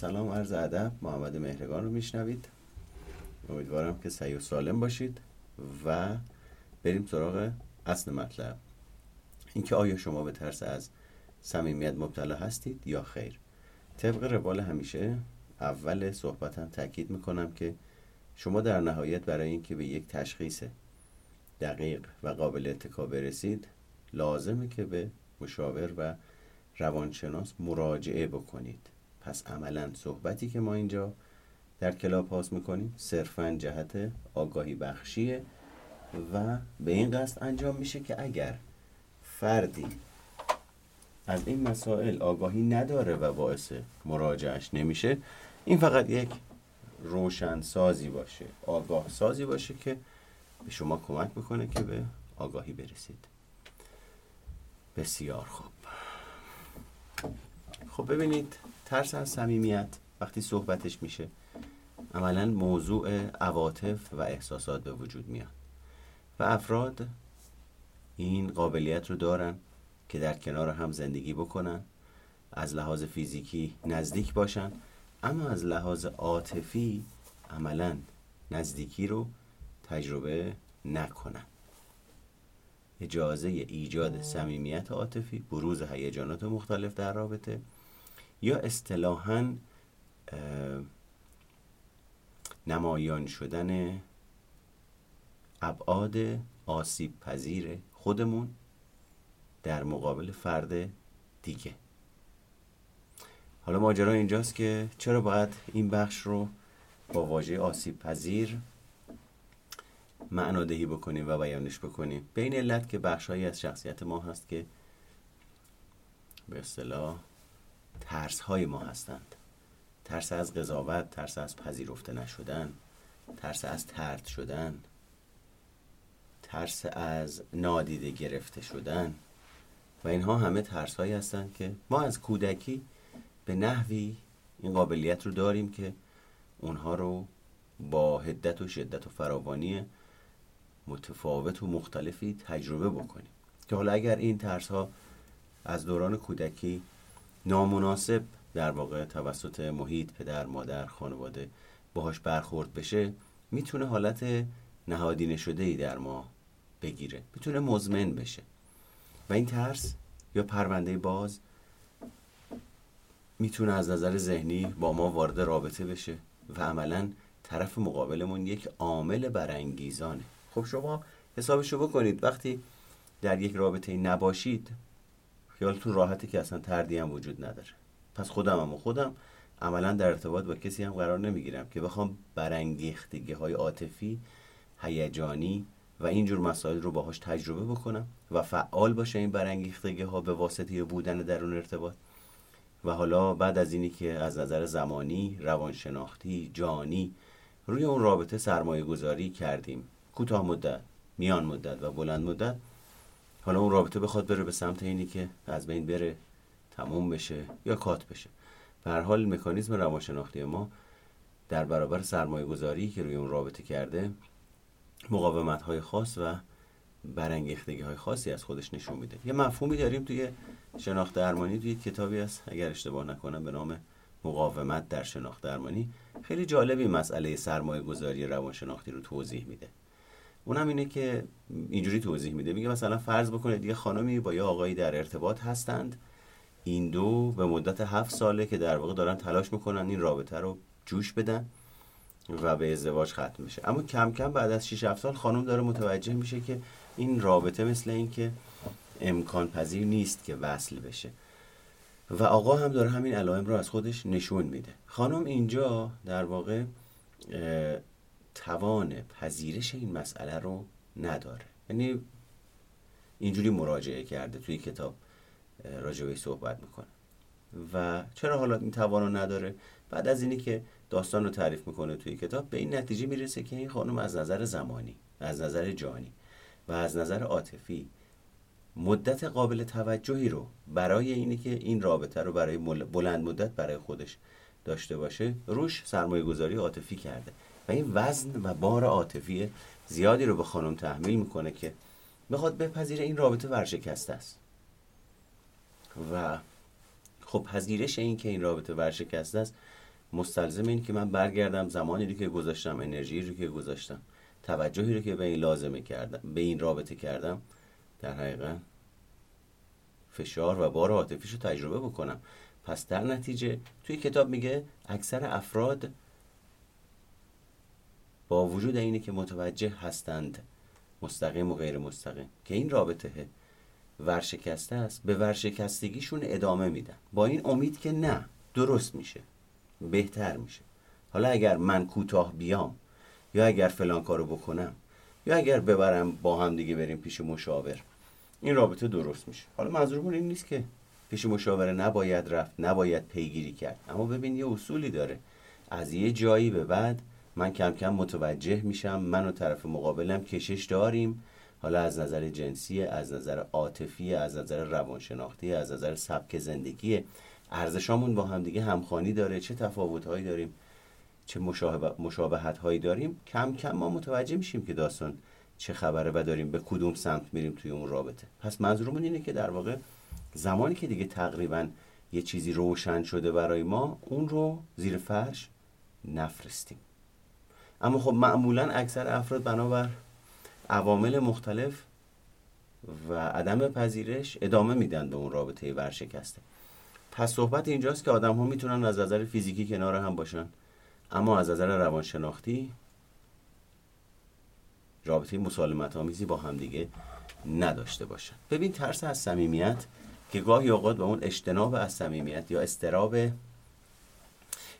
سلام عرض ادب. محمد مهرگان رو میشنوید. امیدوارم که سعی و سالم باشید و بریم سراغ اصل مطلب. اینکه آیا شما به ترس از صمیمیت مبتلا هستید یا خیر؟ طبق روال همیشه اول صحبتم تاکید می‌کنم که شما در نهایت برای اینکه به یک تشخیص دقیق و قابل اتکا برسید لازمه که به مشاور و روانشناس مراجعه بکنید. پس عملا صحبتی که ما اینجا در کلاب پاس می‌کنیم صرفا جهت آگاهی بخشیه و به این قصد انجام میشه که اگر فردی از این مسائل آگاهی نداره و باعث مراجعش نمیشه این فقط یک روشن سازی باشه آگاه سازی باشه که به شما کمک بکنه که به آگاهی برسید. بسیار خوب. خب ببینید ترس از صمیمیت وقتی صحبتش میشه. عملا موضوع عواطف و احساسات به وجود میاد. و افراد این قابلیت رو دارن که در کنار هم زندگی بکنن از لحاظ فیزیکی نزدیک باشن اما از لحاظ عاطفی عملا نزدیکی رو تجربه نکنن. اجازه ایجاد صمیمیت عاطفی بروز هیجانات مختلف در رابطه. یا اصطلاحا نمایان شدن ابعاد آسیب پذیر خودمون در مقابل فرد دیگه. حالا ماجرا اینجاست که چرا باید این بخش رو با واژه آسیب پذیر معنادهی بکنیم و بیانش بکنیم؟ به این علت که بخشهایی از شخصیت ما هست که به اصطلاح ترس های ما هستند. ترس از قضاوت ترس از پذیرفته نشدن ترس از ترد شدن ترس از نادیده گرفته شدن. و اینها همه ترس هایی هستند که ما از کودکی به نحوی این قابلیت رو داریم که اونها رو با هدت و شدت و فراوانی متفاوت و مختلفی تجربه بکنیم. که حالا اگر این ترس ها از دوران کودکی نامناسب در واقع توسط محیط پدر مادر خانواده باهاش برخورد بشه می‌تونه حالت نهادینه شده ای در ما بگیره می‌تونه مزمن بشه. و این ترس یا پرونده باز می‌تونه از نظر ذهنی با ما وارد رابطه بشه و عملا طرف مقابلمون یک عامل برانگیزانه. خب شما حسابشو بکنید وقتی در یک رابطه نباشید خیالتون راحته که اصلا تردی هم وجود نداره. پس خودم هم و خودم عملا در ارتباط با کسی هم قرار نمی‌گیرم که بخوام برانگیختگی های عاطفی هیجانی و اینجور مسائل رو باهاش تجربه بکنم و فعال باشه این برانگیختگی ها به واسطه بودن در اون ارتباط. و حالا بعد از اینی که از نظر زمانی روانشناختی جانی روی اون رابطه سرمایه گذاری کردیم. کوتاه مدت میان مدت و بلند مدت. حالا اون رابطه بخواد بره به سمت اینی که از بین بره تموم بشه یا کات بشه. به هر حال مکانیزم روانشناختی ما در برابر سرمایه گذاری که روی اون رابطه کرده مقاومت های خاص و برانگیختگی های خاصی از خودش نشون میده. یه مفهومی داریم توی شناخت درمانی توی کتابی هست. اگر اشتباه نکنم به نام مقاومت در شناخت درمانی. خیلی جالبی مسئله سرمایه گذاری روانشناختی رو توضیح میده. اونم اینه که اینجوری توضیح میده. میگه مثلا فرض بکنید یه خانمی با یه آقایی در ارتباط هستند. این دو به مدت هفت ساله که در واقع دارن تلاش می‌کنن این رابطه رو جوش بدن و به ازدواج ختم بشه. اما کم کم بعد از 6 7 سال خانم داره متوجه میشه که این رابطه مثل این که امکان پذیر نیست که وصل بشه. و آقا هم داره همین علائم رو از خودش نشون میده. خانم اینجا در واقع توان پذیرش این مسئله رو نداره. یعنی اینجوری مراجعه کرده توی کتاب راجبه صحبت می‌کنه. و چرا حالا این توان رو نداره؟ بعد از اینی که داستان رو تعریف می‌کنه توی کتاب به این نتیجه می‌رسه که این خانم از نظر زمانی از نظر جانی و از نظر عاطفی مدت قابل توجهی رو برای اینی که این رابطه رو برای بلند مدت برای خودش داشته باشه روش سرمایه گذاری عاطفی کرده. این وزن و بار عاطفی زیادی رو به خانم تحمیل می‌کنه که بخواد بپذیره این رابطه ورشکسته است. و خب پذیرش این که این رابطه ورشکسته است مستلزم این که من برگردم زمانی رو که گذاشتم انرژی رو که گذاشتم توجهی رو که به این لازمه کردم به این رابطه کردم در حقیقت فشار و بار عاطفیش رو تجربه بکنم. پس در نتیجه توی کتاب میگه اکثر افراد با وجود اینه که متوجه هستند مستقیم و غیر مستقیم که این رابطه ورشکسته است به ورشکستگیشون ادامه میدن. با این امید که نه درست میشه بهتر میشه. حالا اگر من کوتاه بیام یا اگر فلان کارو بکنم یا اگر ببرم با هم دیگه بریم پیش مشاور این رابطه درست میشه. حالا منظورمون این نیست که پیش مشاوره نباید رفت نباید پیگیری کرد. اما ببین یه اصولی داره. از یه جایی به بعد من کم کم متوجه میشم من و طرف مقابلم کشش داریم. حالا از نظر جنسی از نظر عاطفی از نظر روانشناختی از نظر سبک زندگی ارزشامون با هم دیگه همخوانی داره. چه تفاوتهایی داریم چه مشابهت هایی داریم. کم کم ما متوجه میشیم که داستان چه خبره و داریم به کدوم سمت میریم توی اون رابطه. پس منظورمون اینه که در واقع زمانی که دیگه تقریبا یه چیزی روشن شده برای ما اون رو زیر فرش نفرستیم. اما خب معمولا اکثر افراد بنابر عوامل مختلف و عدم پذیرش ادامه میدن به اون رابطه ورشکسته. پس صحبت اینجاست که آدم ها می‌تونن از نظر فیزیکی کنار هم باشن. اما از نظر روانشناختی رابطه مسالمت آمیزی با همدیگه نداشته باشن. ببین ترس از صمیمیت که گاهی اوقات به اون اجتناب از صمیمیت یا استراب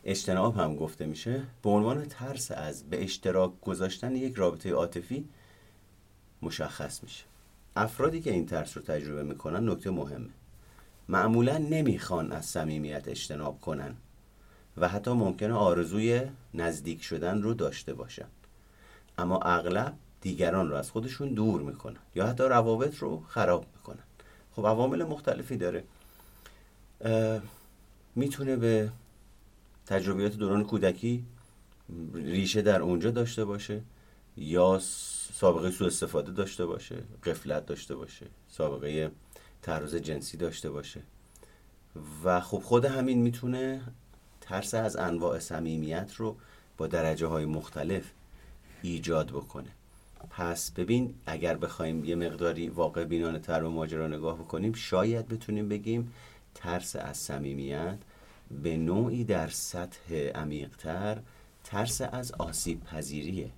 اجتناب هم گفته میشه به عنوان ترس از به اشتراک گذاشتن یک رابطه عاطفی مشخص میشه. افرادی که این ترس رو تجربه می‌کنن نکته مهمه. معمولا نمی‌خوان از صمیمیت اجتناب کنن و حتی ممکنه آرزوی نزدیک شدن رو داشته باشن. اما اغلب دیگران رو از خودشون دور می‌کنن یا حتی روابط رو خراب می‌کنن. خب عوامل مختلفی داره. می‌تونه به تجربیات دوران کودکی ریشه در اونجا داشته باشه یا سابقه سوء استفاده داشته باشه قفلت داشته باشه سابقه تعرض جنسی داشته باشه. و خب خود همین می‌تونه ترس از انواع صمیمیت رو با درجه های مختلف ایجاد بکنه. پس ببین اگر بخوایم یه مقداری واقع بینانه تر به ماجرا نگاه بکنیم شاید بتونیم بگیم ترس از صمیمیت به نوعی در سطح عمیقتر ترس از آسیب پذیریه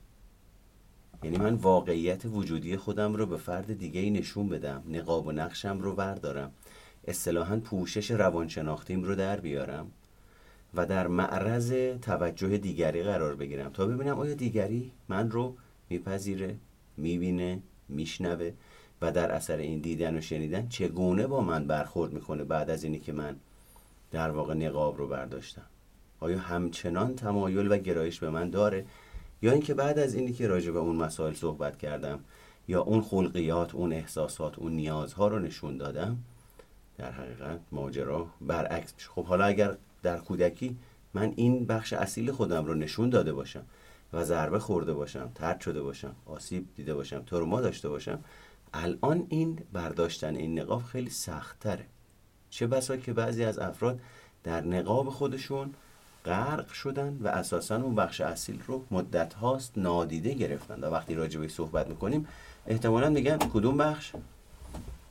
یعنی من واقعیت وجودی خودم رو به فرد دیگه ای نشون بدم نقاب و نقشم رو بردارم اصطلاحا پوشش روانشناختیم رو در بیارم و در معرض توجه دیگری قرار بگیرم تا ببینم آیا دیگری من رو میپذیره می‌بینه میشنوه و در اثر این دیدن و شنیدن چگونه با من برخورد می‌کنه بعد از اینی که من در واقع نقاب رو برداشتم. آیا همچنان تمایل و گرایش به من داره؟ یا اینکه بعد از اینی که راجع به اون مسائل صحبت کردم یا اون خلقیات اون احساسات اون نیازها رو نشون دادم؟ در حقیقت ماجرا برعکس میشه. خب حالا اگر در کودکی من این بخش اصیل خودم رو نشون داده باشم و ضربه خورده باشم ترد شده باشم آسیب دیده باشم ترما داشته باشم الان این برداشتن این نقاب خیلی سختتره. چه بسا که بعضی از افراد در نقاب خودشون غرق شدن و اساسا اون بخش اصیل رو مدت هاست نادیده گرفتن. و وقتی راجع صحبت می‌کنیم احتمالا میگن کدوم بخش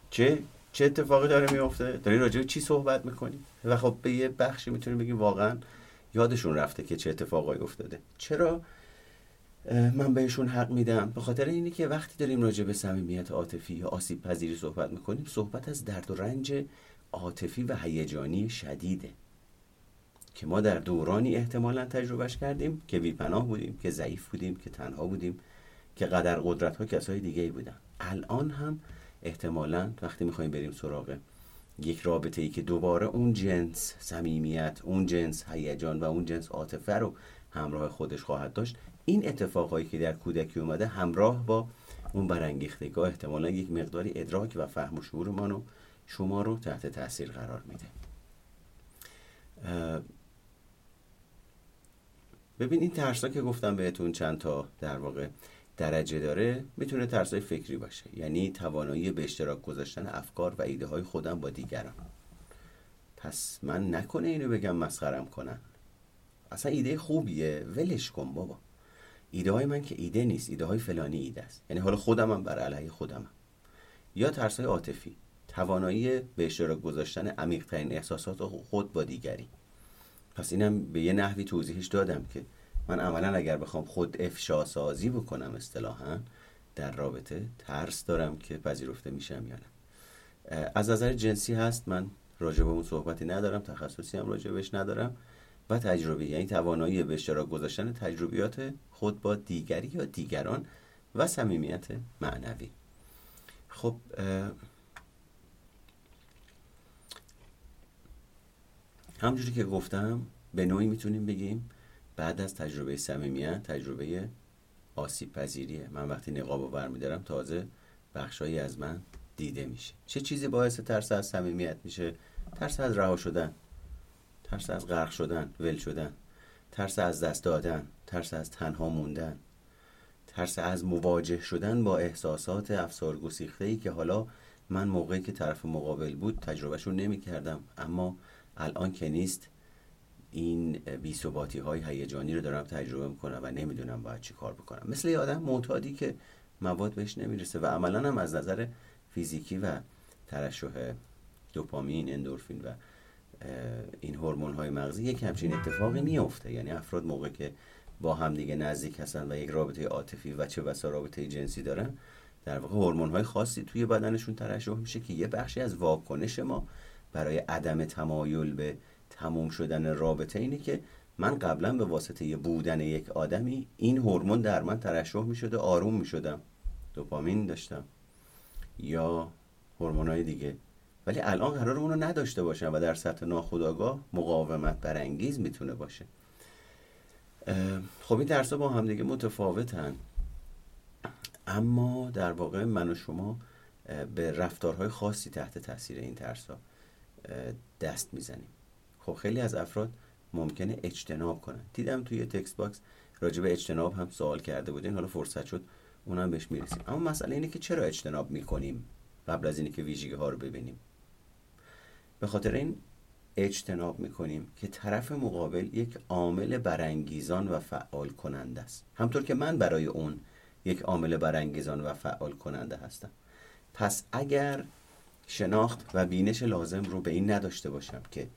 چه چه اتفاقی داره میفته داری راجع چی صحبت می‌کنی؟ و خب به یه بخشی می‌تونیم بگیم واقعا یادشون رفته که چه اتفاقایی افتاده. چرا؟ من بهشون حق میدم. به خاطر اینی که وقتی داریم راجع به صمیمیت عاطفی یا آسیب پذیری صحبت می‌کنیم صحبت از درد و رنج عاطفی و هیجانی شدیده که ما در دورانی احتمالا تجربهش کردیم که بیپناه بودیم که ضعیف بودیم که تنها بودیم که قدر قدرت ها کسای دیگه بودن. الان هم احتمالا وقتی می‌خوایم بریم سراغ یک رابطه ای که دوباره اون جنس صمیمیت اون جنس هیجان و اون جنس عاطفه رو همراه خودش خواهد داشت این اتفاقهایی که در کودکی اومده همراه با اون برانگیختگاه احتمالا یک مقداری ادراک و فهم و شعور رو شما رو تحت تاثیر قرار میده. ببین این ترس که گفتم بهتون چند تا در واقع درجه داره می‌تونه ترس فکری باشه. یعنی توانایی به اشتراک گذاشتن افکار و ایده های خودم با دیگران. پس من نکنه اینو بگم مسخرم کنن. اصلا ایده خوبیه ولش کن بابا. ایده های من که ایده نیست ایده های فلانی ایده است. یعنی حالا خودم هم بر علیه خودمم. یا ترس های عاطفی. توانایی به اشتراک گذاشتن عمیقترین احساسات خود با دیگری. پس اینم به یه نحوی توضیحش دادم که من عملا اگر بخوام خود افشا سازی بکنم اصطلاحا در رابطه ترس دارم که پذیرفته میشم یا نه. از نظر جنسی هست من راجع به اون صحبتی ندارم تخصصی هم راجع بهش ندارم. و تجربه یعنی توانایی به اشتراک گذاشتن تجربیات خود با دیگری یا دیگران و صمیمیت معنوی. خب همجوری که گفتم به نوعی می‌تونیم بگیم بعد از تجربه صمیمیت تجربه آسیب پذیریه من وقتی نقاب رو میدارم تازه بخشایی از من دیده میشه. چه چیزی باعث ترس از صمیمیت میشه؟ ترس از رها شدن. ترس از غرق شدن ول شدن. ترس از دست دادن. ترس از تنها موندن. ترس از مواجه شدن با احساسات افسار گسیخته ای که حالا من موقعی که طرف مقابل بود تجربهشون نمی کردم اما الان که نیست این بیثباتی های هیجانی رو دارم تجربه می‌کنم و نمی‌دونم باید چی کار بکنم. مثل یه آدم معتادی که مواد بهش نمی‌رسه و عملا هم از نظر فیزیکی و ترشح دوپامین اندورفین و این هورمون های مغزی یک همچین اتفاقی میفته یعنی افراد موقع که با هم دیگه نزدیک هستن و یک رابطه عاطفی و چه بسا رابطه جنسی دارن در واقع هورمون های خاصی توی بدنشون ترشح میشه که یه بخشی از واکنش ما برای عدم تمایل به تموم شدن رابطه اینه که من قبلا به واسطه بودن یک آدمی این هورمون در من ترشح می‌شده آروم می‌شدم دوپامین داشتم یا های دیگه. ولی الان قرار اونو نداشته باشم و در سطح ناخودآگاه مقاومت برانگیز می‌تونه باشه. خب این ترس ها با هم دیگه متفاوتن. اما در واقع من و شما به رفتارهای خاصی تحت تاثیر این ترس ها دست می‌زنیم. خب خیلی از افراد ممکنه اجتناب کنن. دیدم توی text box راجع اجتناب هم سوال کرده بودین حالا فرصت شد اونم بهش می‌رسیم. اما مسئله اینه که چرا اجتناب می‌کنیم قبل از اینکه ویژگی ها رو ببینیم؟ به خاطر این اجتناب می‌کنیم که طرف مقابل یک عامل برانگیزان و فعال کننده است. همطور که من برای اون یک عامل برانگیزان و فعال کننده هستم. پس اگر شناخت و بینش لازم رو به این نداشته باشم که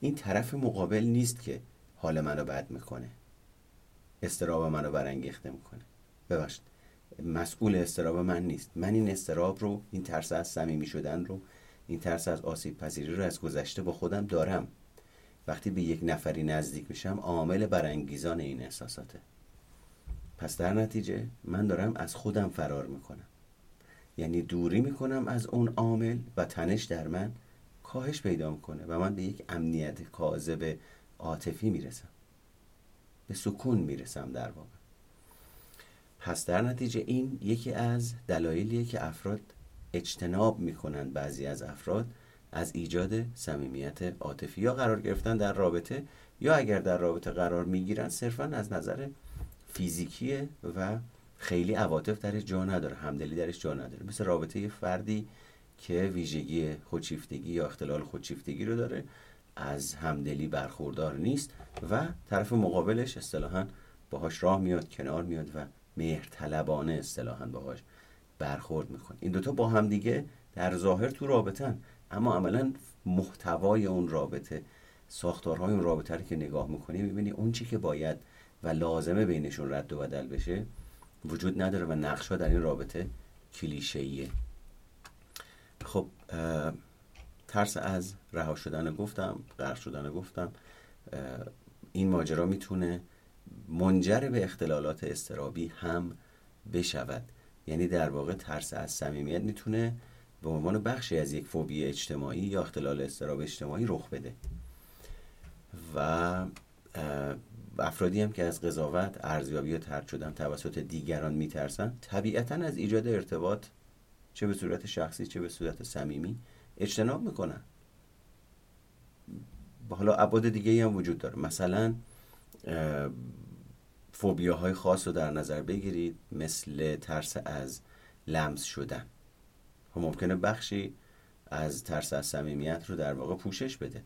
این طرف مقابل نیست که حال منو بد می‌کنه. استراب منو برانگیخته می‌کنه. ببخشید مسئول استراب من نیست. من این استراب رو این ترس از صمیمی شدن رو این ترس از آسیب پذیری رو از گذشته با خودم دارم. وقتی به یک نفری نزدیک میشم عامل برانگیزان این احساساته. پس در نتیجه من دارم از خودم فرار می‌کنم. یعنی دوری می‌کنم از اون عامل و تنش در من کاهش پیدا می‌کنه و من به یک امنیت کاذب عاطفی می‌رسم. به سکون می‌رسم در واقع. پس در نتیجه این یکی از دلایلیه که افراد اجتناب می‌کنند بعضی از افراد از ایجاد صمیمیت عاطفی. یا قرار گرفتن در رابطه یا اگر در رابطه قرار می‌گیرن صرفا از نظر فیزیکیه و خیلی عواطف درش جا نداره همدلی درش جا نداره. مثل رابطه فردی که ویژگی خودشیفتگی یا اختلال خودشیفتگی رو داره از همدلی برخوردار نیست و طرف مقابلش اصطلاحا باهاش راه میاد کنار میاد و مهرطلبانه اصطلاحا باهاش برخورد می‌کنه. این دوتا با هم دیگه در ظاهر تو رابطن اما عملا محتوای اون رابطه ساختارهای اون رابطه رو که نگاه می‌کنی می‌بینی اون چی که باید و لازمه بینشون رد و بدل بشه وجود نداره و نقشا در این رابطه کلیشه‌ایه. خب ترس از رها شدن گفتم غرق شدن گفتم این ماجرا می‌تونه منجر به اختلالات استرابی هم بشود. یعنی در واقع ترس از صمیمیت می‌تونه به عنوان بخشی از یک فوبی اجتماعی یا اختلال استراب اجتماعی رخ بده. و افرادی هم که از قضاوت ارزیابی یا ترد شدن توسط دیگران میترسن طبیعتا از ایجاد ارتباط چه به صورت شخصی چه به صورت صمیمی اجتناب می‌کنن. حالا ابعاد دیگه هم وجود داره. مثلا فوبیاهای خاص رو در نظر بگیرید مثل ترس از لمس شدن. و خب ممکنه بخشی از ترس از صمیمیت رو در واقع پوشش بده.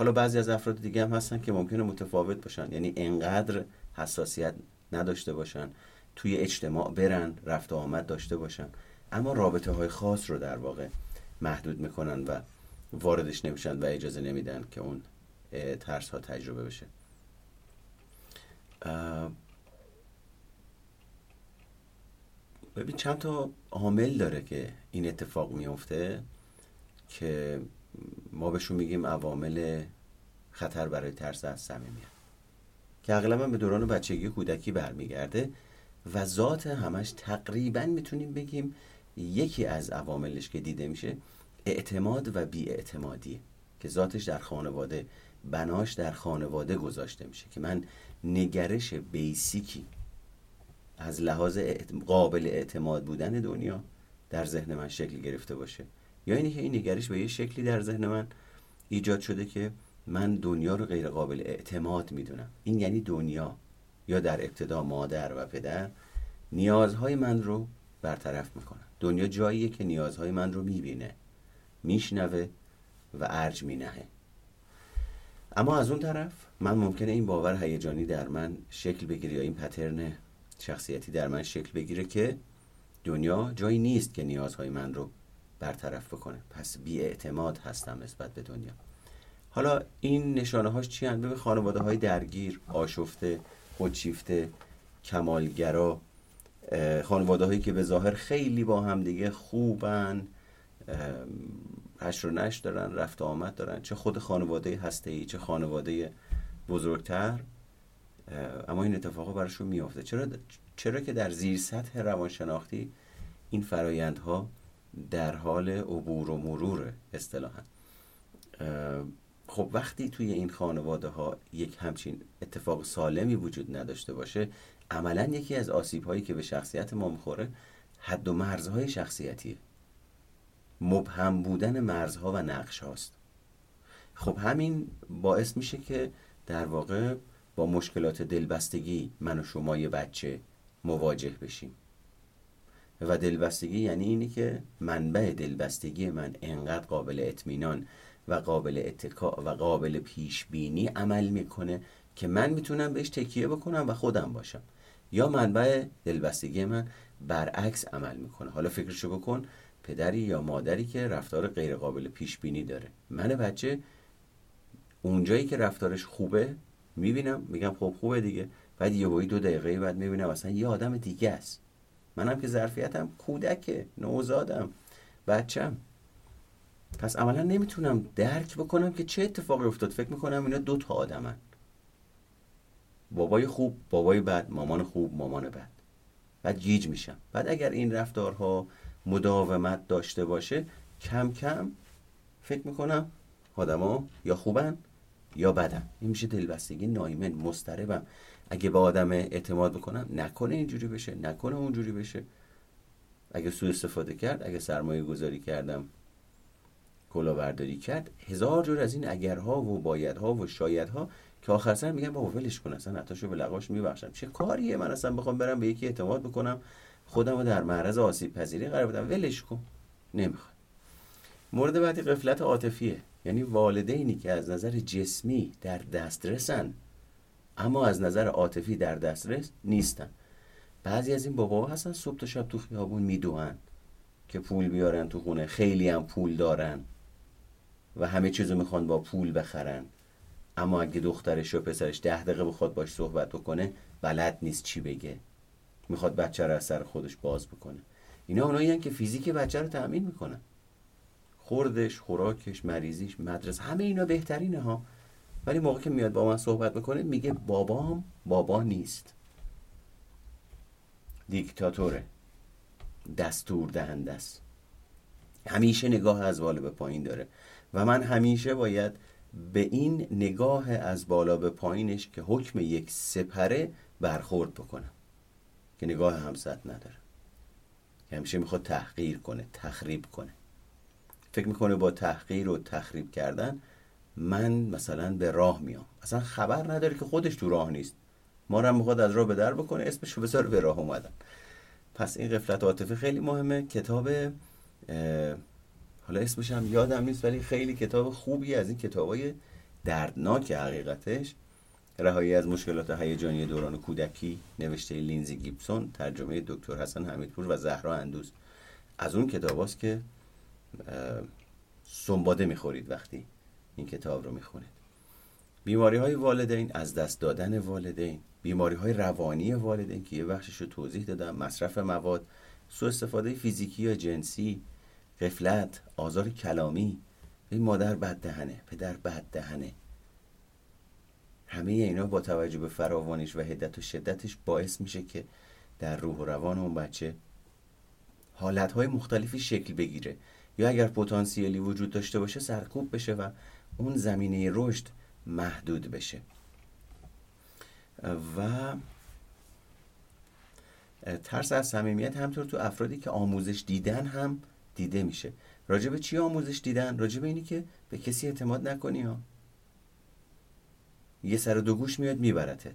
حالا بعضی از افراد دیگه هم هستن که ممکنه متفاوت باشن. یعنی انقدر حساسیت نداشته باشن توی اجتماع برن رفت و آمد داشته باشن. اما رابطه های خاص رو در واقع محدود می‌کنن و واردش نمیشن و اجازه نمیدن که اون ترس ها تجربه بشه. ببین چند تا عامل داره که این اتفاق میفته که ما بهشون میگیم عوامل خطر برای ترس از صمیمیت. که اغلبا به دوران بچگی کودکی برمیگرده و ذات همش تقریبا می‌تونیم بگیم یکی از عواملش که دیده میشه اعتماد و بیاعتمادیه. که ذاتش در خانواده بناش در خانواده گذاشته میشه. که من نگرش بیسیکی از لحاظ قابل اعتماد بودن دنیا در ذهن من شکل گرفته باشه. یا اینه که این نگرش به یه شکلی در ذهن من ایجاد شده که من دنیا رو غیر قابل اعتماد می‌دونم. این یعنی دنیا یا در ابتدا مادر و پدر نیازهای من رو برطرف می‌کنن. دنیا جاییه که نیازهای من رو می‌بینه میشنوه و ارج مینهه. اما از اون طرف من ممکنه این باور هیجانی در من شکل بگیره یا این پترن شخصیتی در من شکل بگیره که دنیا جایی نیست که نیازهای من رو برطرف بکنه. پس بی اعتماد هستم نسبت به دنیا. حالا این نشانه هاش چی هن؟ به خانواده های درگیر آشفته خودشیفته کمالگرا خانواده هایی که به ظاهر خیلی با هم دیگه خوبن هش و نش دارن رفت آمد دارن. چه خود خانواده هسته ای چه خانواده بزرگتر. اما این اتفاق براشون میافته. چرا چرا که در زیر سطح روانشناختی این فرایندها در حال عبور و مرور اصطلاحا. خب وقتی توی این خانواده ها یک همچین اتفاق سالمی وجود نداشته باشه عملا یکی از آسیب هایی که به شخصیت ما می‌خوره حد و مرزهای شخصیتیه. مبهم بودن مرزها و نقش هاست خب همین باعث میشه که در واقع با مشکلات دلبستگی من و شما یه بچه مواجه بشیم. و دلبستگی یعنی اینی که منبع دلبستگی من انقدر قابل اطمینان و قابل اتکا و قابل پیش بینی عمل می‌کنه که من می‌تونم بهش تکیه بکنم و خودم باشم. یا منبع دلبستگی من برعکس عمل می‌کنه. حالا فکرشو بکن پدری یا مادری که رفتار غیر قابل پیش بینی داره. من بچه اونجایی که رفتارش خوبه می‌بینم میگم خب خوبه دیگه. بعد یه دو دقیقه بعد می‌بینم اصلا یه آدم دیگه است. منم که ظرفیتم کودک نوزادم بچم. پس عملا نمی‌تونم درک بکنم که چه اتفاقی افتاد. فکر می‌کنم اینا دو تا آدمن. بابای خوب بابای بد مامان خوب مامان بد. بعد گیج میشم. بعد اگر این رفتارها مداومت داشته باشه کم کم فکر می‌کنم آدما یا خوبن یا بدن. این میشه دلبستگی نایمن مستربم اگه به آدم اعتماد بکنم نکنه اینجوری بشه نکنه اونجوری بشه. اگه سوء استفاده کرد اگه سرمایه گذاری کردم کلاهبرداری کرد هزار جور از این اگرها و بایدها و شایدها که آخر سر میگم با ولش کن اصلا حتاشو به لقاش میبخشم. چه کاریه من اصلا بخوام برم به یکی اعتماد بکنم؟ خودم رو در معرض آسیب پذیری قرار بدم. ولش کن. نمی‌خواد. مورد بعدی قفلت عاطفیه. یعنی والدینی که از نظر جسمی در دسترسن. اما از نظر عاطفی در دسترس نیستن. بعضی از این بابا هستن صبح تا شب تو خیابون میدوهن که پول بیارن تو خونه. خیلی هم پول دارن و همه چیزو می‌خوان با پول بخرن. اما اگه دخترش و پسرش ده دقیقه بخواد باش صحبت بکنه بلد نیست چی بگه. می‌خواد بچه رو از سر خودش باز بکنه. اینا اونایی که فیزیک بچه رو تأمین می‌کنن. خوردش خوراکش مریضیش مدرسه همه اینا بهترینه ها. ولی موقع که میاد با من صحبت می‌کنه میگه بابام بابا نیست. دیکتاتوره. دستور دهنده است. همیشه نگاه از بالا به پایین داره. و من همیشه باید به این نگاه از بالا به پایینش که حکم یک سپره برخورد بکنم. که نگاه همسط نداره. که همیشه می‌خواد تحقیر کنه تخریب کنه. فکر می‌کنه با تحقیر و تخریب کردن من مثلا به راه میام. اصلا خبر نداره که خودش تو راه نیست. ما رو می‌خواد از راه به در بکنه اسمش رو بذاره به راه اومدن. پس این قفلت عاطفی خیلی مهمه. کتاب حالا اسمش هم یادم نیست ولی خیلی کتاب خوبی از این کتابای دردناک حقیقتش. رهایی از مشکلات هیجانی دوران کودکی نوشته لینزی گیبسون ترجمه دکتر حسن حمیدپور و زهرا اندوز. از اون کتاب که سنباده می‌خورید وقتی این کتاب رو می‌خونید. بیماری های والدین از دست دادن والدین. بیماری های روانی والدین که یه بخشش رو توضیح دادم. مصرف مواد سوء استفاده فیزیکی یا جنسی. قفلت آزار کلامی. این مادر بد دهنه پدر بد دهنه همه اینا با توجه به فراوانیش و هدت و شدتش باعث میشه که در روح و روان اون بچه حالتهای مختلفی شکل بگیره. یا اگر پتانسیلی وجود داشته باشه سرکوب بشه و اون زمینه رشد محدود بشه. و ترس از صمیمیت همطور تو افرادی که آموزش دیدن هم دیده میشه. راجع چی آموزش دیدن؟ راجع اینی که به کسی اعتماد نکنی ها. یه سر دو گوش میاد میبرتت.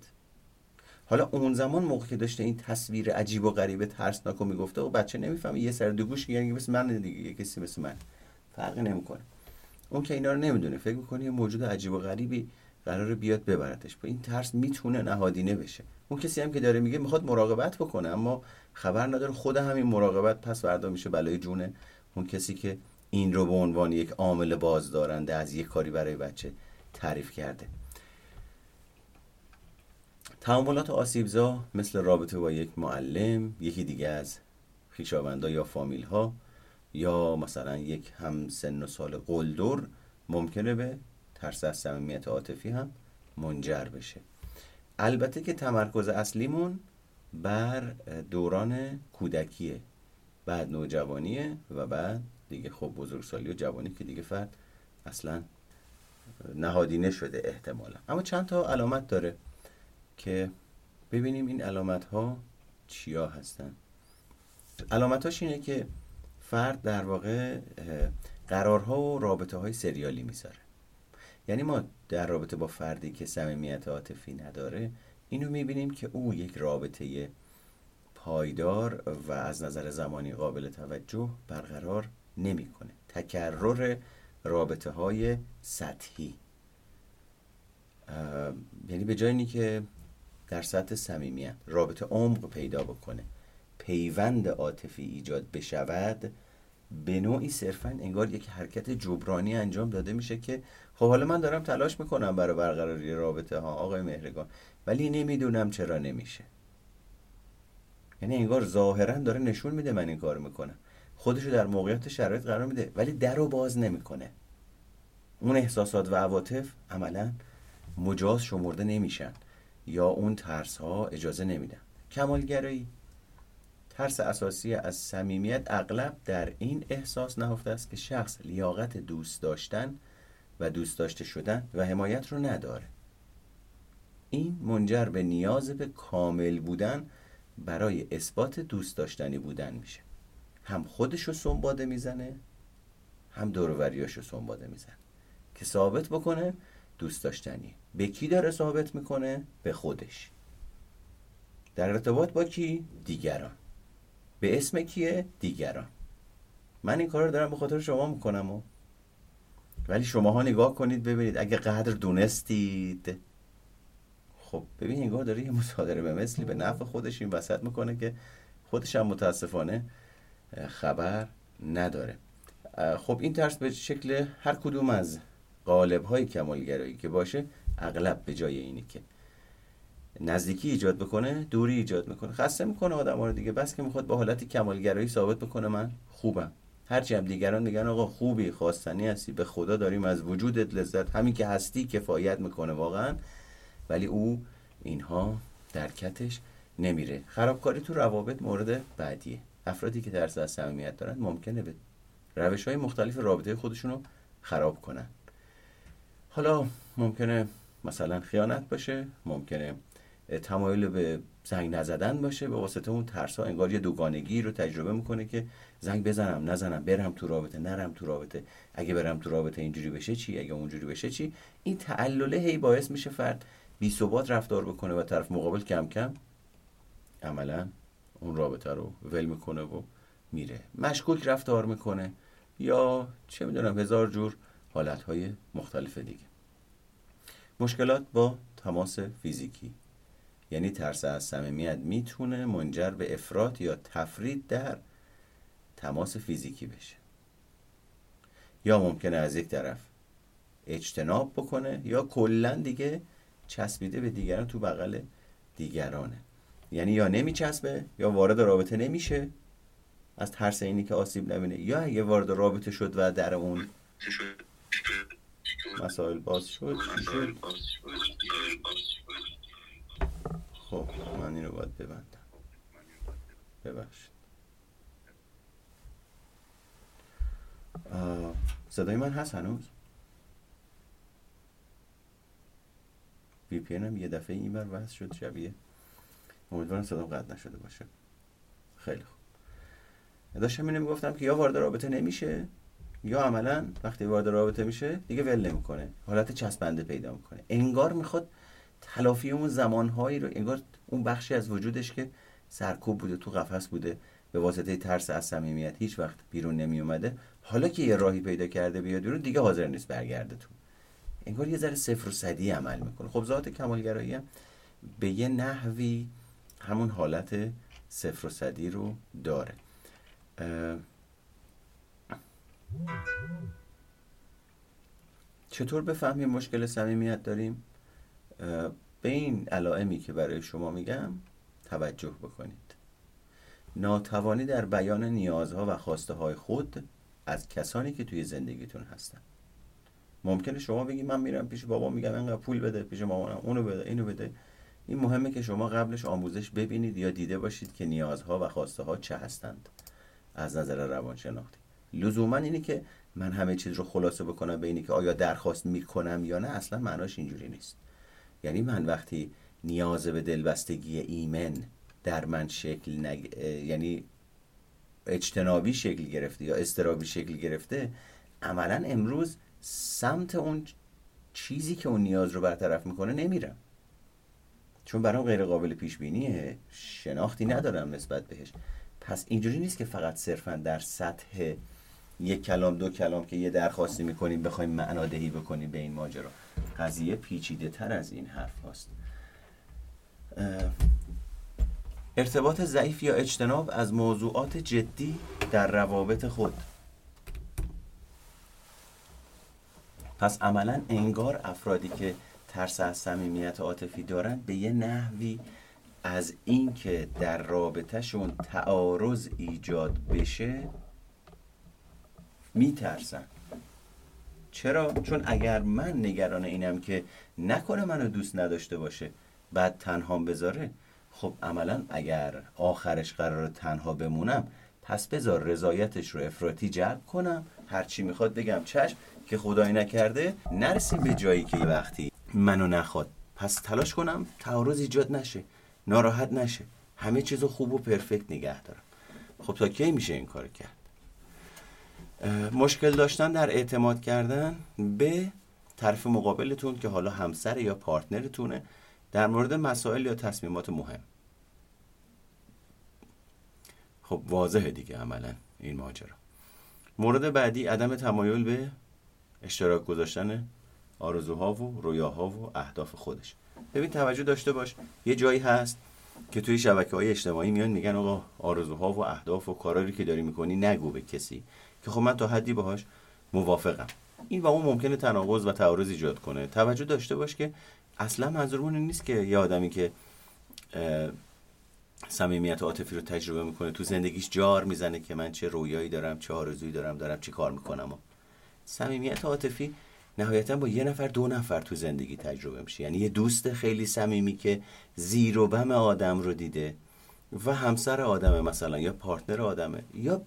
حالا اون زمان موقع که داشته این تصویر عجیب و غریب ترسناک و می‌گفته و بچه نمی‌فهمه. یه سر دو گوش یعنی مثل من دیگه یه کسی مثل من. فرقی نمی‌کنه. اون که اینا رو نمی‌دونه. فکر می‌کنه یه موجود عجیب و غریبی قرار بیاد ببرتش. با این ترس می‌تونه نهادینه بشه. اون کسی هم که داره میگه می‌خواد مراقبت بکنه اما خبر نداره خود همین مراقبت پس فردا میشه بلای جونه اون کسی که این رو به عنوان یک عامل بازدارنده از یک کاری برای بچه تعریف کرده. تعاملات آسیبزا مثل رابطه با یک معلم یکی دیگه از خیشاوندا یا فامیل ها یا مثلا یک هم سن و سال قلدر ممکنه به ترس از صمیمیت عاطفی هم منجر بشه. البته که تمرکز اصلیمون بر دوران کودکیه. بعد نوجوانیه و بعد دیگه خب بزرگسالی و جوانی که دیگه فرد اصلا نهادینه شده احتمالا. اما چند تا علامت داره که ببینیم این علامت ها چیا هستن. علامت هاش اینه که فرد در واقع قرارها و رابطه های سریالی می‌ذاره. یعنی ما در رابطه با فردی که صمیمیت عاطفی نداره اینو می‌بینیم که او یک رابطه پایدار و از نظر زمانی قابل توجه برقرار نمی‌کنه. تکرر رابطه های سطحی یعنی به جای که در سطح صمیمیت رابطه عمق پیدا بکنه پیوند عاطفی ایجاد بشود به نوعی صرفا انگار یک حرکت جبرانی انجام داده میشه که خب حالا من دارم تلاش می‌کنم برای برقراری رابطه ها آقای مهرگان ولی نمی‌دونم چرا نمیشه. یعنی انگار ظاهرا داره نشون میده من این کار می‌کنم. خودشو در موقعیت شرایط قرار میده ولی در رو باز نمی‌کنه. اون احساسات و عواطف عملا مجاز شمرده نمیشن یا اون ترس ها اجازه نمیدن. کمالگرایی. ترس اساسی از صمیمیت اغلب در این احساس نهفته است که شخص لیاقت دوست داشتن و دوست داشته شدن و حمایت رو نداره. این منجر به نیاز به کامل بودن برای اثبات دوست داشتنی بودن میشه. هم خودشو سنباده می‌زنه هم دوروریاشو سنباده می‌زنه. که ثابت بکنه دوست داشتنی. به کی داره ثابت می‌کنه؟ به خودش. در ارتباط با کی؟ دیگران. به اسم کیه؟ دیگران. من این کار رو دارم به خاطر شما می‌کنم و ولی شماها نگاه کنید ببینید اگه قدر دونستید. خب ببین انگار داره یه مصادره به مثلی به نفع خودش این وسط می‌کنه که خودش هم متاسفانه خبر نداره. خب این ترس به شکل هر کدوم از قالب های کمالگرایی که باشه اغلب به جای اینی که نزدیکی ایجاد بکنه دوری ایجاد می‌کنه. خسته می‌کنه آدم رو دیگه. بس که می‌خواد با حالت کمالگرایی ثابت بکنه من خوبم. هرچی هم دیگران میگن آقا خوبی خواستنی هستی به خدا داریم از وجودت لذت. همین که هستی کفایت می‌کنه واقعا. ولی او اینها درکتش نمیره. خرابکاری تو روابط مورد بعدیه. افرادی که ترس از صمیمیت دارن ممکنه به روش های مختلف رابطه خودشون رو خراب کنن. حالا ممکنه مثلا خیانت باشه ممکنه تمایل به زنگ نزدن باشه به واسطه اون ترس ها انگار یه دوگانگی رو تجربه می‌کنه که زنگ بزنم نزنم برم تو رابطه نرم تو رابطه. اگه برم تو رابطه اینجوری بشه چی؟ اگه اونجوری بشه چی؟ این تعلله هی باعث میشه فرد بی ثبات رفتار بکنه و طرف مقابل کم کم عملا اون رابطه رو ول می‌کنه و میره. مشکوک رفتار می‌کنه یا چه می‌دونم هزار جور حالت های مختلف دیگه. مشکلات با تماس فیزیکی. یعنی ترس از صمیمیت می‌تونه منجر به افراط یا تفرید در تماس فیزیکی بشه. یا ممکنه از یک طرف اجتناب بکنه یا کلا دیگه چسبیده به دیگران تو بغل دیگرانه. یعنی یا نمیچسبه یا وارد رابطه نمیشه. از ترس اینی که آسیب نبینه. یا اگه وارد رابطه شد و در اون مسائل باز شد خب من اینو باید ببندم. ببخشید. صدای من هست هنوز؟ وی پی هم یه دفعه این بر وحث شد شبیه. امیدوارم صدام قطع نشده باشه. خیلی خوب. داشتم اینو می‌گفتم که یا وارد رابطه نمیشه یا عملا وقتی وارد رابطه میشه دیگه ول نمی‌کنه. حالت چسبنده پیدا می‌کنه. انگار می‌خواد تلافی اون زمانهایی رو انگار اون بخشی از وجودش که سرکوب بوده تو قفس بوده به واسطه ترس از صمیمیت هیچ وقت بیرون نمی اومده حالا که یه راهی پیدا کرده بیاد بیرون دیگه حاضر نیست برگرده تو. انگار یه ذره صفر و صدی عمل می‌کنه. خب ذات کمالگرایی هم به یه نحوی همون حالت صفر و صدی رو داره. چطور بفهمیم مشکل صمیمیت داریم؟ به این علائمی که برای شما میگم توجه بکنید. ناتوانی در بیان نیازها و خواسته های خود از کسانی که توی زندگیتون هستن. ممکنه شما بگی من میرم پیش بابا میگم اینقدر پول بده پیش مامانم اونو بده اینو بده. این مهمه که شما قبلش آموزش ببینید یا دیده باشید که نیازها و خواسته ها چه هستند. از نظر روانشناختی. لزوما اینه که من همه چیز رو خلاصه بکنم به اینی که آیا درخواست می‌کنم یا نه اصلا معناش اینجوری نیست. یعنی من وقتی نیاز به دلبستگی ایمن در من شکل نگ... یعنی اجتنابی شکل گرفته یا استرابی شکل گرفته عملا امروز سمت اون چیزی که اون نیاز رو برطرف می‌کنه نمیرم. چون برام غیر قابل پیش بینیه شناختی ندارم نسبت بهش. پس اینجوری نیست که فقط صرفا در سطح یک کلام دو کلام که یه درخواستی می‌کنیم بخوایم معنادهی بکنیم به این ماجرا. قضیه پیچیده تر از این حرف هاست. ارتباط ضعیف یا اجتناب از موضوعات جدی در روابط خود. پس عملا انگار افرادی که ترس از صمیمیت عاطفی دارند به یه نحوی از اینکه در رابطهشون تعارض ایجاد بشه میترسن چرا؟ چون اگر من نگران اینم که نکنه منو دوست نداشته باشه بعد تنها بذاره خب عملا اگر آخرش قرار تنها بمونم پس بذار رضایتش رو افراطی جلب کنم. هرچی می‌خواد بگم چشم که خدایی نکرده نرسیم به جایی که وقتی منو نخواد. پس تلاش کنم تعارض ایجاد نشه ناراحت نشه. همه چیز خوب و پرفکت نگه دارم. خب تا کی میشه این کار کرد؟ مشکل داشتن در اعتماد کردن به طرف مقابلتون که حالا همسر یا پارتنرتونه در مورد مسائل یا تصمیمات مهم. خب واضحه دیگه عملا این ماجرا. مورد بعدی عدم تمایل به اشتراک گذاشتن آرزوها و رویاها و اهداف خودش. ببین توجه داشته باش. یه جایی هست که توی شبکه های اجتماعی میان میگن آقا آرزوها و اهداف و کارایی که داری می‌کنی نگو به کسی. که خب من تا حدی باهاش موافقم. این و اون ممکنه تناقض و تعارض ایجاد کنه. توجه داشته باش که اصلا منظورمون نیست که یه آدمی که صمیمیت عاطفی رو تجربه می‌کنه تو زندگیش جار می‌زنه که من چه رویایی دارم چه آرزویی دارم دارم چی کار می‌کنم. صمیمیت عاطفی نهایتا با یه نفر دو نفر تو زندگی تجربه میشه. یعنی یه دوست خیلی صمیمی که زیر و بم آدم رو دیده و همسر آدمه مثلا یا پارتنر آدمه یا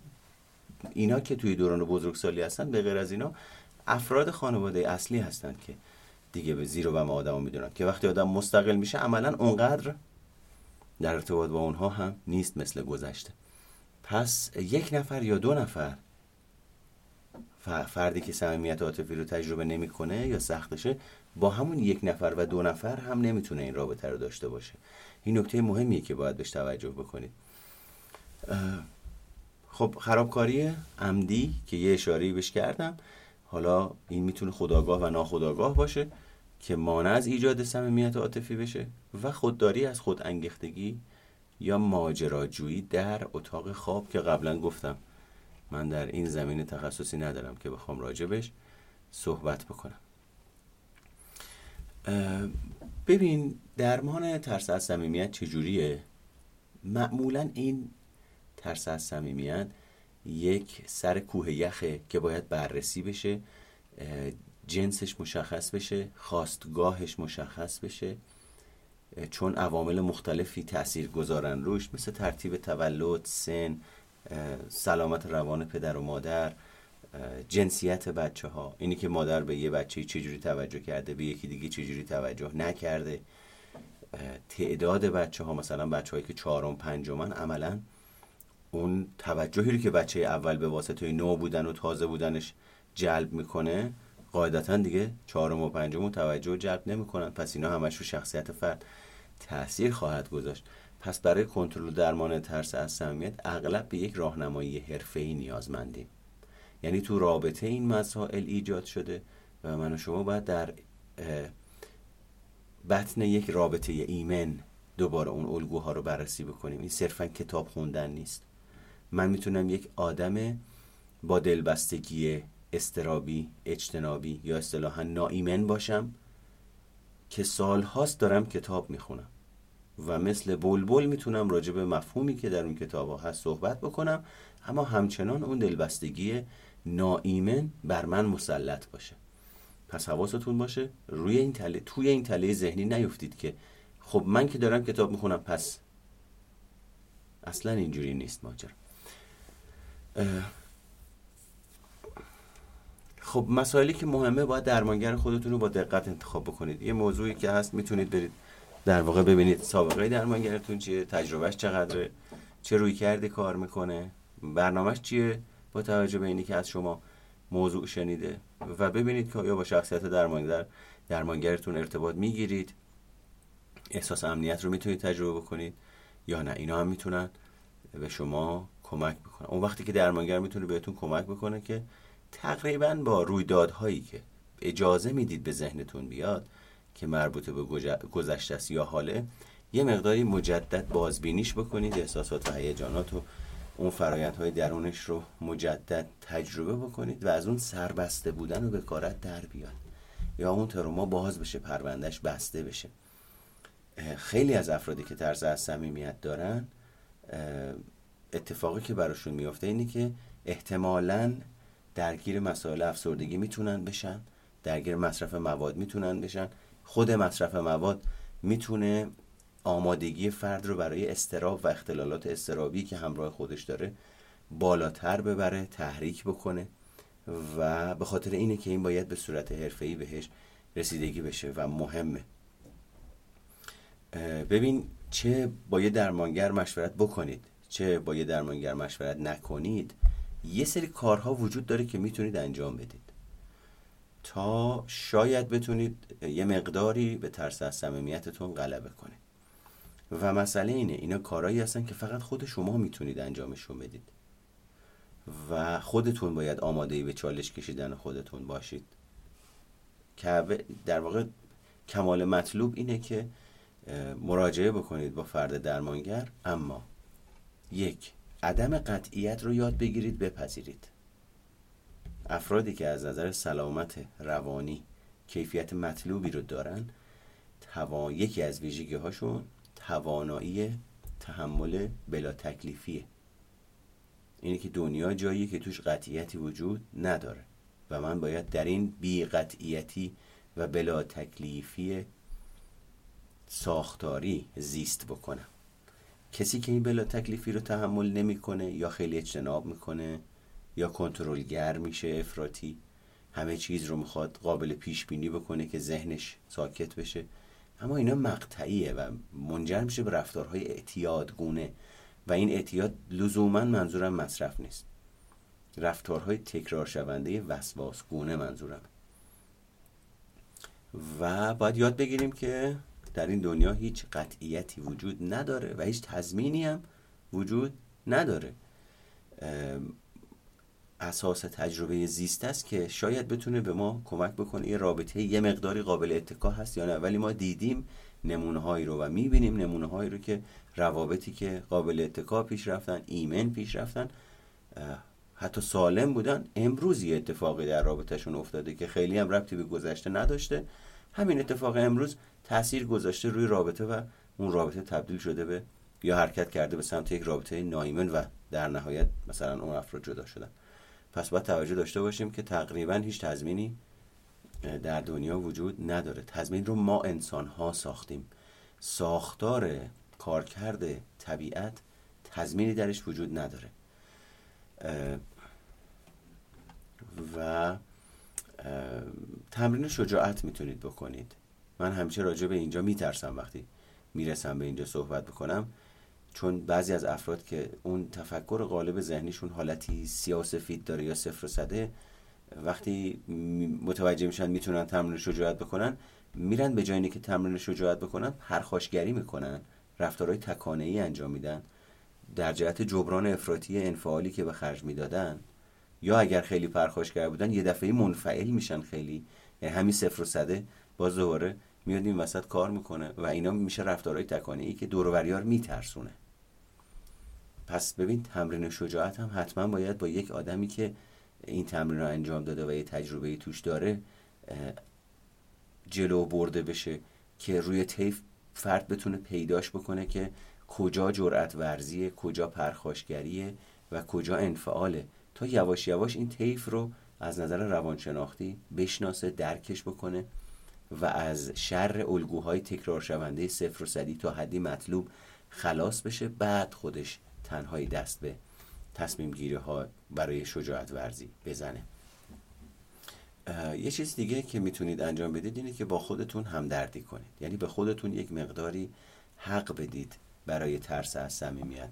اینا که توی دوران بزرگسالی هستن به غیر از اینا افراد خانواده اصلی هستن که دیگه به زیر و بم آدم می‌دونن. که وقتی آدم مستقل میشه عملا اونقدر در ارتباط با اونها هم نیست مثل گذشته. پس یک نفر یا دو نفر فردی که صمیمیت عاطفی رو تجربه نمی‌کنه یا سختشه با همون یک نفر و دو نفر هم نمی‌تونه این رابطه رو داشته باشه. این نکته مهمیه که باید بهش توجه بکنید. خب خرابکاری عمدی که یه اشاره بهش کردم حالا این می‌تونه خداگاه و ناخداگاه باشه که مانع از ایجاد صمیمیت عاطفی بشه و خودداری از خود انگختگی یا ماجراجویی در اتاق خواب که قبلا گفتم. من در این زمینه تخصصی ندارم که بخوام راجبش صحبت بکنم. ببین درمان ترس از صمیمیت چجوریه؟ معمولا این ترس از صمیمیت یک سر کوه یخه که باید بررسی بشه جنسش مشخص بشه خواستگاهش مشخص بشه چون عوامل مختلفی تأثیر گذارن روش مثل ترتیب تولد سن سلامت روان پدر و مادر جنسیت بچه ها اینی که مادر به یه بچه چجوری توجه کرده به یکی دیگه چجوری توجه نکرده. تعداد بچه ها مثلا بچه هایی که چهارم پنجمن عملا اون توجهی رو که بچه اول به واسطه نو بودن و تازه بودنش جلب می‌کنه قاعدتا دیگه چهارم و پنجم توجه جلب نمی‌کنن. پس اینا همش رو شخصیت فرد تاثیر خواهد گذاشت. پس برای کنترل درمان ترس از صمیمیت اغلب به یک راهنمایی حرفه‌ای نیازمندیم. یعنی تو رابطه این مسائل ایجاد شده و من و شما باید در بطن یک رابطه ایمن دوباره اون الگوها رو بررسی بکنیم. این صرفا کتاب خوندن نیست. من می‌تونم یک آدم با دلبستگی استرابی اجتنابی یا اصطلاحا ناایمن باشم که سالهاست دارم کتاب می‌خونم و مثل بلبل می‌تونم راجع به مفهومی که در اون کتاب هست صحبت بکنم اما همچنان اون دلبستگی ناایمن بر من مسلط باشه. پس حواستون باشه روی این تله توی این تله ذهنی نیفتید که خب من که دارم کتاب می‌خونم پس اصلا اینجوری نیست ماجرا. خب مسائلی که مهمه باید درمانگر خودتون رو با دقت انتخاب بکنید. یه موضوعی که هست می‌تونید برید در واقع ببینید سابقه درمانگرتون چیه تجربهش چقدره چه روی کرده کار می‌کنه برنامهش چیه؟ با توجه به اینی که از شما موضوع شنیده و ببینید که آیا با شخصیت درمانگر درمانگرتون ارتباط می‌گیرید. احساس امنیت رو می‌تونید تجربه بکنید یا نه اینا هم می‌تونن. به شما کمک بکنن اون وقتی که درمانگر می‌تونه بهتون کمک بکنه که تقریبا با رویدادهایی که اجازه می‌دید به ذهنتون بیاد که مربوط به گذشته است یا حاله یه مقداری مجدد بازبینیش بکنید احساسات و هیجانات و اون فرایندهای درونش رو مجدد تجربه بکنید و از اون سربسته بودن و بکارت در بیاد. یا اون تروما باز بشه پروندهش بسته بشه. خیلی از افرادی که ترس از صمیمیت دارن اتفاقی که براشون میفته اینه که احتمالا درگیر مسائل افسردگی می‌تونن بشن درگیر مصرف مواد می‌تونن بشن. خود مصرف مواد می‌تونه آمادگی فرد رو برای استراب و اختلالات استرابی که همراه خودش داره بالاتر ببره تحریک بکنه و به خاطر اینه که این باید به صورت حرفه‌ای بهش رسیدگی بشه و مهمه. ببین چه با یه درمانگر مشورت بکنید. چه با یه درمانگر مشورت نکنید یه سری کارها وجود داره که می‌تونید انجام بدید. تا شاید بتونید یه مقداری به ترس از صمیمیتتون غلبه کنید. و مسئله اینه اینا کارهایی هستن که فقط خود شما می‌تونید انجامشون بدید. و خودتون باید آماده به چالش کشیدن خودتون باشید. که در واقع کمال مطلوب اینه که مراجعه بکنید با فرد درمانگر اما یک عدم قطعیت رو یاد بگیرید بپذیرید. افرادی که از نظر سلامت روانی کیفیت مطلوبی رو دارن توان یکی از ویژگی هاشون توانایی تحمل بلا تکلیفیه. اینه که دنیا جایی که توش قطعیتی وجود نداره و من باید در این بی قطعیتی و بلا تکلیفی ساختاری زیست بکنم. کسی که این بلا تکلیفی رو تحمل نمی‌کنه یا خیلی اجتناب می‌کنه یا کنترلگر میشه افراطی همه چیز رو می‌خواد قابل پیش بینی بکنه که ذهنش ساکت بشه. اما اینا مقطعیه و منجر میشه به رفتارهای اعتیاد گونه و این اعتیاد لزوما منظورم مصرف نیست. رفتارهای تکرار شونده وسواس گونه منظورم و باید یاد بگیریم که در این دنیا هیچ قطعیتی وجود نداره و هیچ تضمینی هم وجود نداره. اساس تجربه زیست است که شاید بتونه به ما کمک بکنه. یه رابطه یه مقداری قابل اتکا هست یا نه. ولی ما دیدیم نمونه هایی رو و می‌بینیم نمونه هایی رو که روابطی که قابل اتکا پیش رفتن ایمن پیش رفتن حتی سالم بودن امروز یه اتفاقی در رابطهشون افتاده که خیلی هم ربطی به گذشته نداشته. همین اتفاق امروز تاثیر گذاشته روی رابطه و اون رابطه تبدیل شده به یا حرکت کرده به سمت یک رابطه نایمن و در نهایت مثلا اون افراد جدا شدن. پس باید توجه داشته باشیم که تقریبا هیچ تضمینی در دنیا وجود نداره. تضمین رو ما انسان ها ساختیم. ساختار کارکرد طبیعت تضمینی درش وجود نداره. و تمرین شجاعت می‌تونید بکنید. من همیشه راجع به اینجا میترسم وقتی می‌رسم به اینجا صحبت بکنم چون بعضی از افراد که اون تفکر غالب ذهنیشون حالتی سیاسفید داره یا صفر و صده وقتی متوجه میشن می‌تونن تمرین شجاعت بکنن میرن به جایی که تمرین شجاعت بکنن پرخاشگری می‌کنن رفتارهای تکانه ای انجام میدن در جهت جبران افراطی انفعالی که به خرج می‌دادن. یا اگر خیلی پرخاشگر بودن یه دفعه منفعل میشن خیلی یعنی همین صفر و صده باز دوباره میاد این وسط کار می‌کنه و اینا میشه رفتارهای تکانه ای که دوروریار میترسونه. پس ببین تمرین شجاعت هم حتما باید با یک آدمی که این تمرین رو انجام داده و یه تجربه توش داره جلو برده بشه که روی تیف فرد بتونه پیداش بکنه که کجا جرأت ورزیه کجا پرخاشگریه و کجا انفعاله. تا یواش یواش این تیف رو از نظر روانشناختی بشناسه درکش بکنه. و از شر الگوهای تکرار شونده صفر و صدی تا حدی مطلوب خلاص بشه. بعد خودش تنهایی دست به تصمیم گیری ها برای شجاعت ورزی بزنه. یه چیز دیگه که می‌تونید انجام بدید اینه که با خودتون همدردی کنید. یعنی به خودتون یک مقداری حق بدید برای ترس از صمیمیت.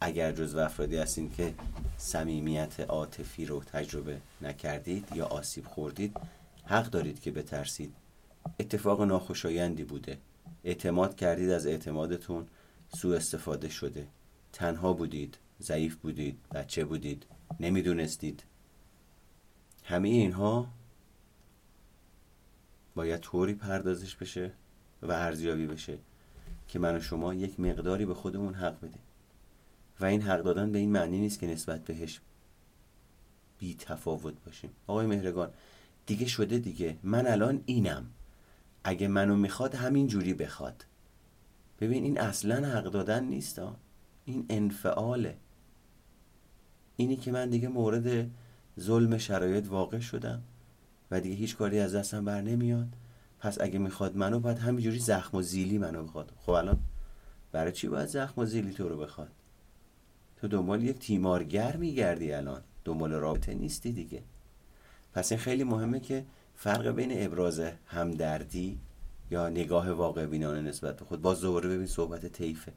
اگر جز افرادی هستین که صمیمیت عاطفی رو تجربه نکردید یا آسیب خوردید حق دارید که بترسید. اتفاق ناخوشایندی بوده. اعتماد کردید از اعتمادتون. سوء استفاده شده. تنها بودید. ضعیف بودید. بچه بودید. نمی‌دونستید. همه اینها باید طوری پردازش بشه و ارزیابی بشه که من و شما یک مقداری به خودمون حق بدیم. و این حق دادن به این معنی نیست که نسبت بهش بی تفاوت باشیم. آقای مهرگان دیگه شده دیگه. من الان اینم. اگه منو می‌خواد همین جوری بخواد. ببین این اصلا حق دادن نیست این انفعاله. اینی که من دیگه مورد ظلم شرایط واقع شدم و دیگه هیچ کاری از دستم بر نمیاد. پس اگه می‌خواد منو باید همینجوری زخم و زیلی منو بخواد. خب الان برای چی باید زخم و زیلی تو رو بخواد؟ تو دنبال یک تیمارگر میگردی الان. دنبال رابطه نیستی دیگه. پس این خیلی مهمه که فرق بین ابراز همدردی یا نگاه واقع بینانه نسبت به خود؟ باز دوباره ببین صحبت تیفه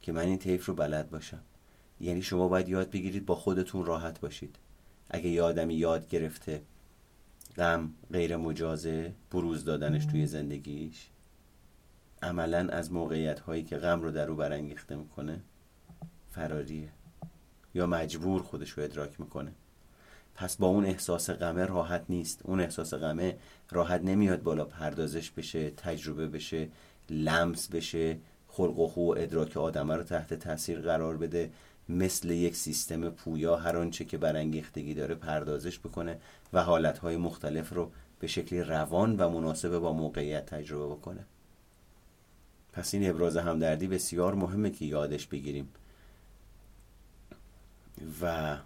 که من این تیف رو بلد باشم. یعنی شما باید یاد بگیرید با خودتون راحت باشید. اگه یه یاد گرفته غم غیر مجازه بروز دادنش توی زندگیش عملا از موقعیت هایی که غم رو در او برانگیخته می‌کنه فراریه یا مجبور خودش رو ادراک می‌کنه. پس با اون احساس غمه راحت نیست. اون احساس غمه راحت نمیاد بالا پردازش بشه تجربه بشه لمس بشه خلق و خو و ادراک آدمه رو تحت تاثیر قرار بده. مثل یک سیستم پویا هر آنچه که برانگیختگی داره پردازش بکنه و حالتهای مختلف رو به شکلی روان و مناسب با موقعیت تجربه بکنه. پس این ابراز همدردی بسیار مهمه که یادش بگیریم. و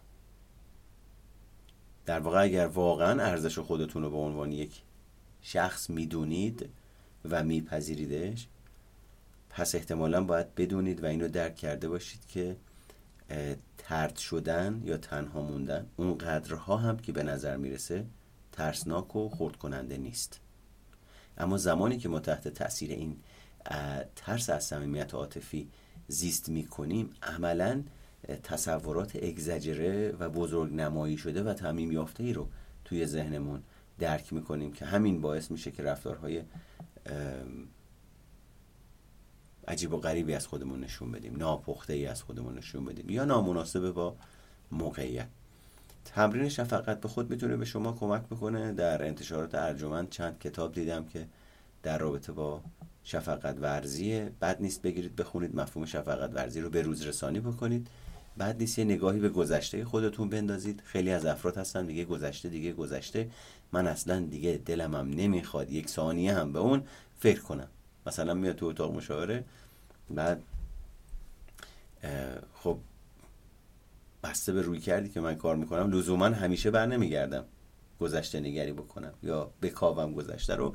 در واقع اگر واقعا ارزش خودتون رو به عنوان یک شخص می‌دونید و میپذیریدش پس احتمالا باید بدونید و اینو درک کرده باشید که ترد شدن یا تنها موندن اون قدرها هم که به نظر می‌رسه ترسناک و خورد کننده نیست. اما زمانی که ما تحت تاثیر این ترس از صمیمیت عاطفی زیست می‌کنیم عملا تصورات اگزجره و بزرگ نمایی شده و تعمیم یافته ای رو توی ذهنمون درک می‌کنیم که همین باعث میشه که رفتارهای عجیب و غریبی از خودمون نشون بدیم ناپخته ای از خودمون نشون بدیم یا نامناسب با موقعیت. تمرین شفقت به خود می‌تونه به شما کمک بکنه. در انتشارات ارجمند چند کتاب دیدم که در رابطه با شفقت ورزیه بد نیست بگیرید بخونید مفهوم شفقت ورزی رو به روز رسانی بکنید. بعد نیست یه نگاهی به گذشته خودتون بندازید. خیلی از افراد هستن دیگه گذشته دیگه گذشته. من اصلا دیگه دلمم نمی‌خواد یک ثانیه هم به اون فکر کنم. مثلا میاد تو اتاق مشاوره بعد خب بسته به روی کردی که من کار می‌کنم لزوما همیشه بر نمیگردم. گذشته نگری بکنم یا بکاوم گذشته رو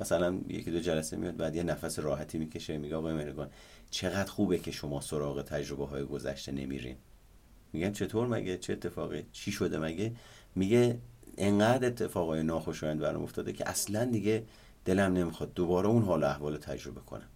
مثلا یکی دو جلسه میاد بعد یه نفس راحتی می‌کشه میگه آقای مرگان چقدر خوبه که شما سراغ تجربه های گذشته نمیرین. میگن چطور مگه؟ چه اتفاقی؟ چی شده مگه؟ میگه انقدر اتفاقای ناخوشایند برام افتاده که اصلا دیگه دلم نمی‌خواد دوباره اون حال احوال تجربه کنم.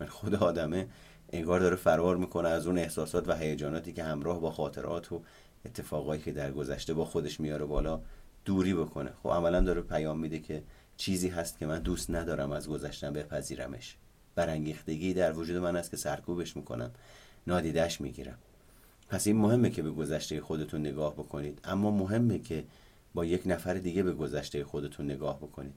من خود آدمه انگار داره فرار می‌کنه از اون احساسات و هیجاناتی که همراه با خاطرات و اتفاقایی که در گذشته با خودش میاره بالا دوری بکنه. خب عملا داره پیام میده که چیزی هست که من دوست ندارم از گذشتن بپذیرمش. برانگیختگی در وجود من است که سرکوبش می‌کنم. نادیدش می‌گیرم. پس این مهمه که به گذشته خودتون نگاه بکنید. اما مهمه که با یک نفر دیگه به گذشته خودتون نگاه بکنید.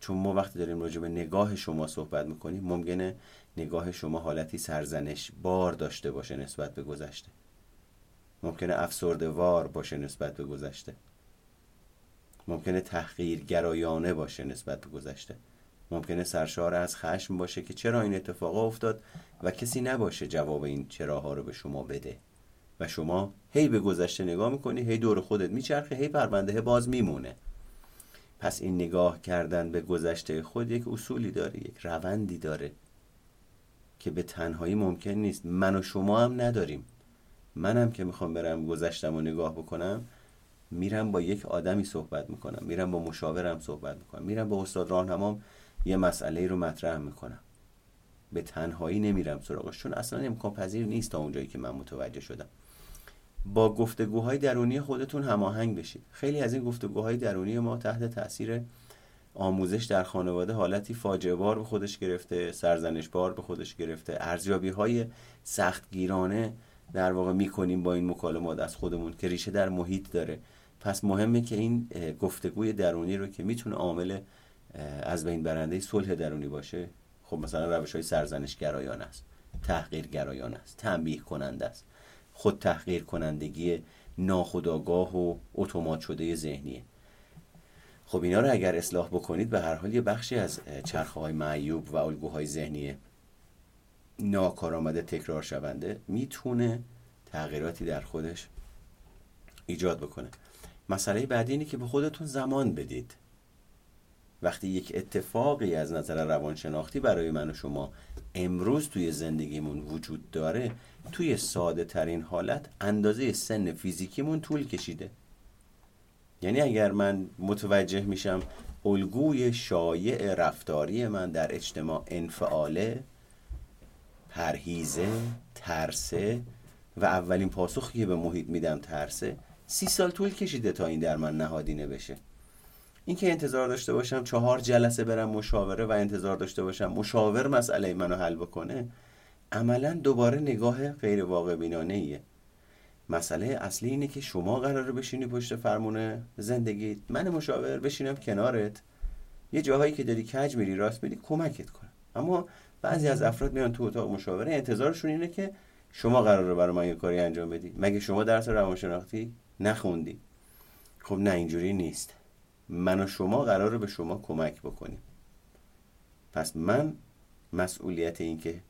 چون ما وقتی داریم راجع به نگاه شما صحبت می‌کنیم ممکنه نگاه شما حالتی سرزنش بار داشته باشه نسبت به گذشته. ممکنه افسرده وار باشه نسبت به گذشته. ممکنه تحقیر گرایانه باشه نسبت به گذشته. ممکنه سرشار از خشم باشه که چرا این اتفاق افتاد و کسی نباشه جواب این چراها رو به شما بده. و شما هی به گذشته نگاه می‌کنی هی دور خودت میچرخه هی پرونده باز میمونه. پس این نگاه کردن به گذشته خود یک اصولی داره یک روندی داره که به تنهایی ممکن نیست. من و شما هم نداریم. منم که می‌خوام برم گذشتم و نگاه بکنم میرم با یک آدمی صحبت می‌کنم میرم با مشاورم صحبت می‌کنم میرم با استاد راهنمام یه مسئله رو مطرح می‌کنم. به تنهایی نمیرم سراغش چون اصلا امکان پذیر نیست تا اونجایی که من متوجه شدم. با گفتگوهای درونی خودتون هماهنگ بشید. خیلی از این گفتگوهای درونی ما تحت تاثیر آموزش در خانواده حالتی فاجعه بار به خودش گرفته سرزنش بار به خودش گرفته. ارزیابی های سختگیرانه در واقع می‌کنیم با این مکالمات از خودمون که ریشه در محیط داره. پس مهمه که این گفتگوی درونی رو که می‌تونه عامل از بین برنده صلح درونی باشه خب مثلا روش های سرزنش گرایان است تحقیر گرایان است تنبیه کننده است. خود تحقیر کنندگی ناخودآگاه و اتومات شده ذهنیه. خب اینا رو اگر اصلاح بکنید به هر حال یه بخشی از چرخه های معیوب و الگوهای ذهنی ناکارآمده تکرار شونده می‌تونه تغییراتی در خودش ایجاد بکنه. مسئله بعدی اینه که به خودتون زمان بدید. وقتی یک اتفاقی از نظر روانشناختی برای من و شما امروز توی زندگیمون وجود داره توی ساده ترین حالت اندازه سن فیزیکیمون طول کشیده. یعنی اگر من متوجه میشم الگوی شایع رفتاری من در اجتماع انفعاله پرهیزه ترسه و اولین پاسخی که به محیط میدم ترسه سی سال طول کشیده تا این در من نهادینه بشه اینکه انتظار داشته باشم چهار جلسه برم مشاوره و انتظار داشته باشم مشاور مسئله منو حل بکنه عملا دوباره نگاه غیر واقع بینانه ایه. مسئله اصلی اینه که شما قراره بشینی پشت فرمونه زندگی. من مشاور بشینم کنارت. یه جاهایی که داری کج میری راست میری کمکت کنم. اما بعضی از افراد میان تو اتاق مشاوره. انتظارشون اینه که شما قراره برای من یه کاری انجام بدی. مگه شما درس روانشناختی؟ نخوندی. خب نه اینجوری نیست. من و شما قراره به شما کمک بکنیم. پس من مسئولیت این که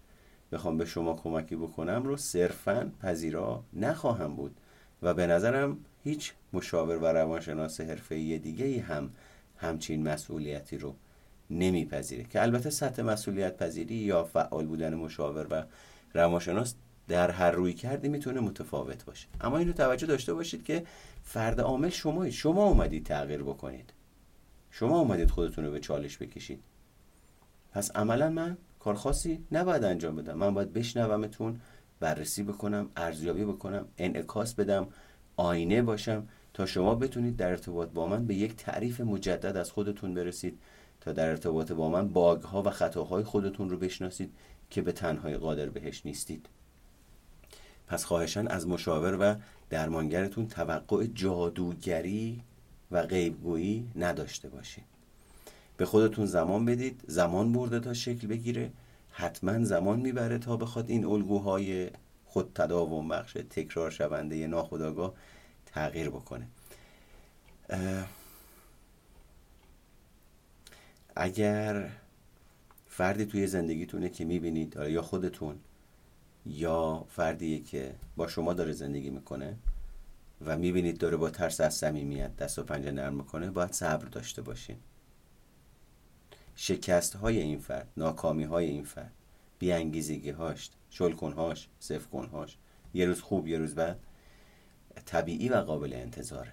بخوام به شما کمکی بکنم رو صرفا پذیرا نخواهم بود و به نظرم هیچ مشاور و روانشناس حرفه‌ای دیگه ای هم همچین مسئولیتی رو نمیپذیره. که البته سطح مسئولیت پذیری یا فعال بودن مشاور و روانشناس در هر روی کردی می‌تونه متفاوت باشه. اما اینو توجه داشته باشید که فرد عامل شمایید شما اومدید تغییر بکنید. شما اومدید خودتون رو به چالش بکشید. پس عملا من کار خاصی نباید انجام بدم. من باید بشنومتون بررسی بکنم ارزیابی بکنم انعکاس بدم آینه باشم تا شما بتونید در ارتباط با من به یک تعریف مجدد از خودتون برسید تا در ارتباط با من باگ ها و خطاهای خودتون رو بشناسید که به تنهایی قادر بهش نیستید. پس خواهشان از مشاور و درمانگرتون توقع جادوگری و غیبگویی نداشته باشین به خودتون زمان بدید زمان برده تا شکل بگیره. حتما زمان می‌بره تا بخواد این الگوهای خود تداوم بخش تکرار شونده ناخداگاه تغییر بکنه. اگر فردی توی زندگیتونه که می‌بینید یا خودتون یا فردی که با شما داره زندگی می‌کنه و می‌بینید داره با ترس از صمیمیت دست و پنجه نرم می‌کنه باید صبر داشته باشین. شکست های این فرد ناکامی های این فرد بیانگیزگی هاش شلکن هاش کن هاش یه روز خوب یه روز بد طبیعی و قابل انتظاره.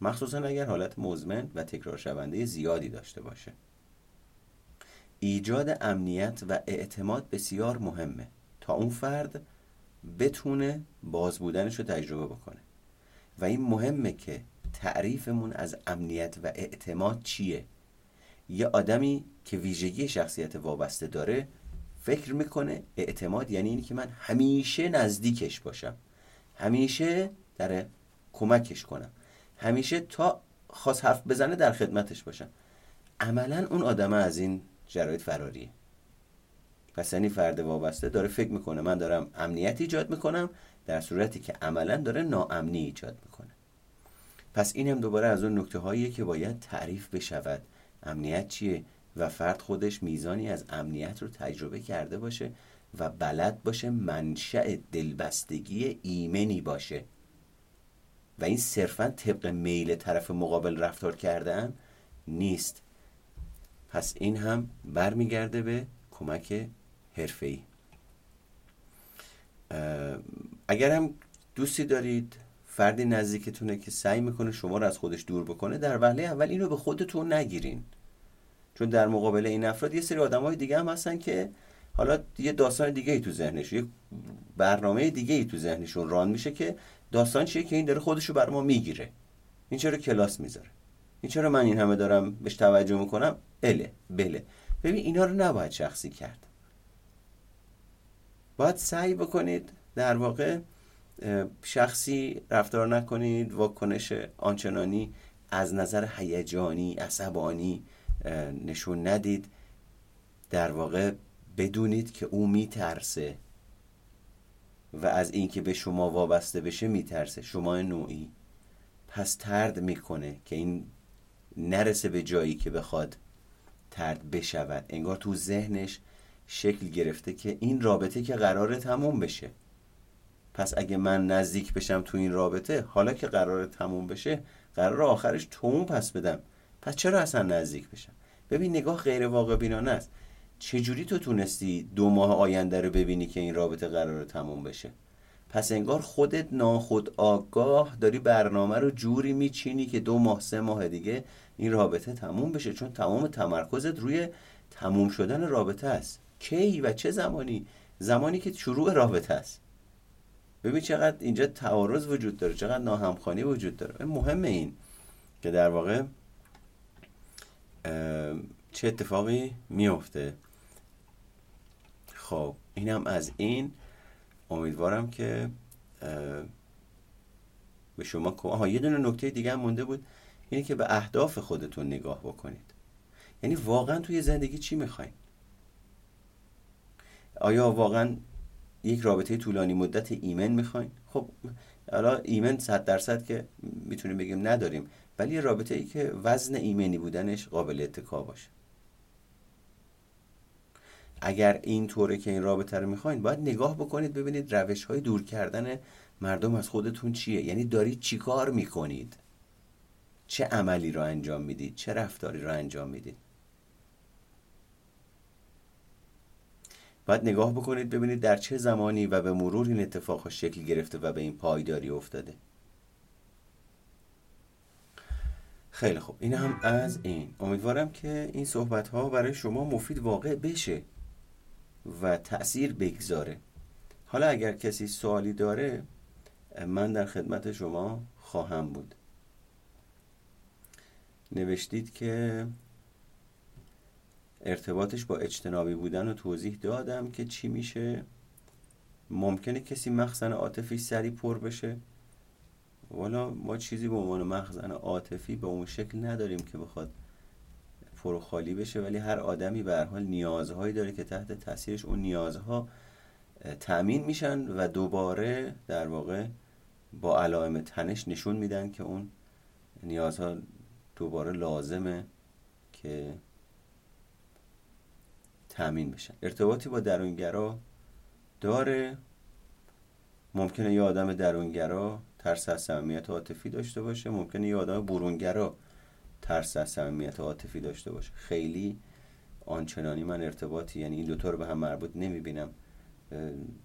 مخصوصا اگر حالت مزمن و تکرار شونده زیادی داشته باشه. ایجاد امنیت و اعتماد بسیار مهمه تا اون فرد بتونه باز بودنش رو تجربه بکنه. و این مهمه که تعریفمون از امنیت و اعتماد چیه؟ یه آدمی که ویژگی شخصیت وابسته داره فکر می‌کنه اعتماد یعنی اینی که من همیشه نزدیکش باشم. همیشه در کمکش کنم. همیشه تا خواست حرف بزنه در خدمتش باشم. عملا اون آدم از این شرایط فراریه پس یعنی فرد وابسته داره فکر می‌کنه من دارم امنیت ایجاد می‌کنم در صورتی که عملا داره ناامنی ایجاد می‌کنه. پس این هم دوباره از اون نکته هاییه که باید تعریف بشود. امنیت چیه و فرد خودش میزانی از امنیت رو تجربه کرده باشه و بلد باشه منشأ دلبستگی ایمنی باشه. و این صرفا طبق میل طرف مقابل رفتار کردن نیست. پس این هم برمیگرده به کمک حرفه‌ای. اگر هم دوستی دارید فردی نزدیکتونه که سعی می‌کنه شما رو از خودش دور بکنه در وهله اول اینو به خودتون نگیرین. چون در مقابل این افراد یه سری آدم های دیگه هم هستن که حالا یه داستان دیگه ای تو ذهنش یه برنامه دیگه ای تو ذهنشون ران میشه که داستان چیه که این داره خودشو بر ما می‌گیره. این چرا کلاس می‌ذاره؟ این چرا من این همه دارم بهش توجه می‌کنم؟ اله بله. ببین اینا رو نباید شخصی کرد. باید سعی بکنید در واقع شخصی رفتار نکنید واکنش آنچنانی از نظر هیجانی عصبانی نشون ندید. در واقع بدونید که او میترسه و از اینکه به شما وابسته بشه میترسه. شما نوعی. پس ترد می‌کنه که این نرسه به جایی که بخواد. ترد بشود. انگار تو ذهنش شکل گرفته که این رابطه که قراره تموم بشه. پس اگه من نزدیک بشم تو این رابطه حالا که قراره تموم بشه قرار آخرش تومون پس بدم. پس چرا اصلا نزدیک بشم؟ ببین نگاه غیر واقع بینانه است. چجوری تو تونستی دو ماه آینده رو ببینی که این رابطه قرار تموم بشه؟ پس انگار خودت ناخود آگاه داری برنامه رو جوری میچینی که دو ماه سه ماه دیگه این رابطه تموم بشه چون تمام تمرکزت روی تموم شدن رابطه است. کی و چه زمانی؟ زمانی که شروع رابطه است. ببین چقدر اینجا تعارض وجود داره چقدر ناهمخوانی وجود داره. مهمه این که در واقع چه اتفاقی میفته خب اینم از این. امیدوارم که به شما آها یه دونه نکته دیگه هم مونده بود اینه که به اهداف خودتون نگاه بکنید. یعنی واقعا توی زندگی چی می‌خواین؟ آیا واقعا یک رابطه طولانی مدت ایمن می‌خواین؟ خب حالا ایمن صد درصد که می‌تونیم بگیم نداریم ولی رابطه ای که وزن ایمنی بودنش قابل اتکا باشه. اگر این طوره که این رابطه رو می‌خواین باید نگاه بکنید ببینید روش های دور کردن مردم از خودتون چیه. یعنی دارید چیکار می‌کنید؟ چه عملی رو انجام می‌دید؟ چه رفتاری رو انجام می‌دید؟ باید نگاه بکنید ببینید در چه زمانی و به مرور این اتفاق شکل گرفته و به این پایداری افتاده. خیلی خوب. این هم از این. امیدوارم که این صحبت ها برای شما مفید واقع بشه. و تأثیر بگذاره. حالا اگر کسی سوالی داره من در خدمت شما خواهم بود. نوشتید که ارتباطش با اجتنابی بودن و توضیح دادم که چی میشه. ممکنه کسی مخزن عاطفی سری پر بشه. والا ما چیزی به عنوان مخزن عاطفی به اون شکل نداریم که بخواد پر خالی بشه ولی هر آدمی به هر حال نیازهایی داره که تحت تاثیرش اون نیازها تأمین میشن و دوباره در واقع با علائم تنش نشون میدن که اون نیازها دوباره لازمه که تأمین بشن. ارتباطی با درونگرا داره. ممکنه یه آدم درونگرا ترس از صمیمیت عاطفی داشته باشه ممکنه یه آدم برونگرا ترس از صمیمیت عاطفی داشته باشه. خیلی آنچنانی من ارتباطی یعنی این دوتا رو به هم مربوط نمی‌بینم.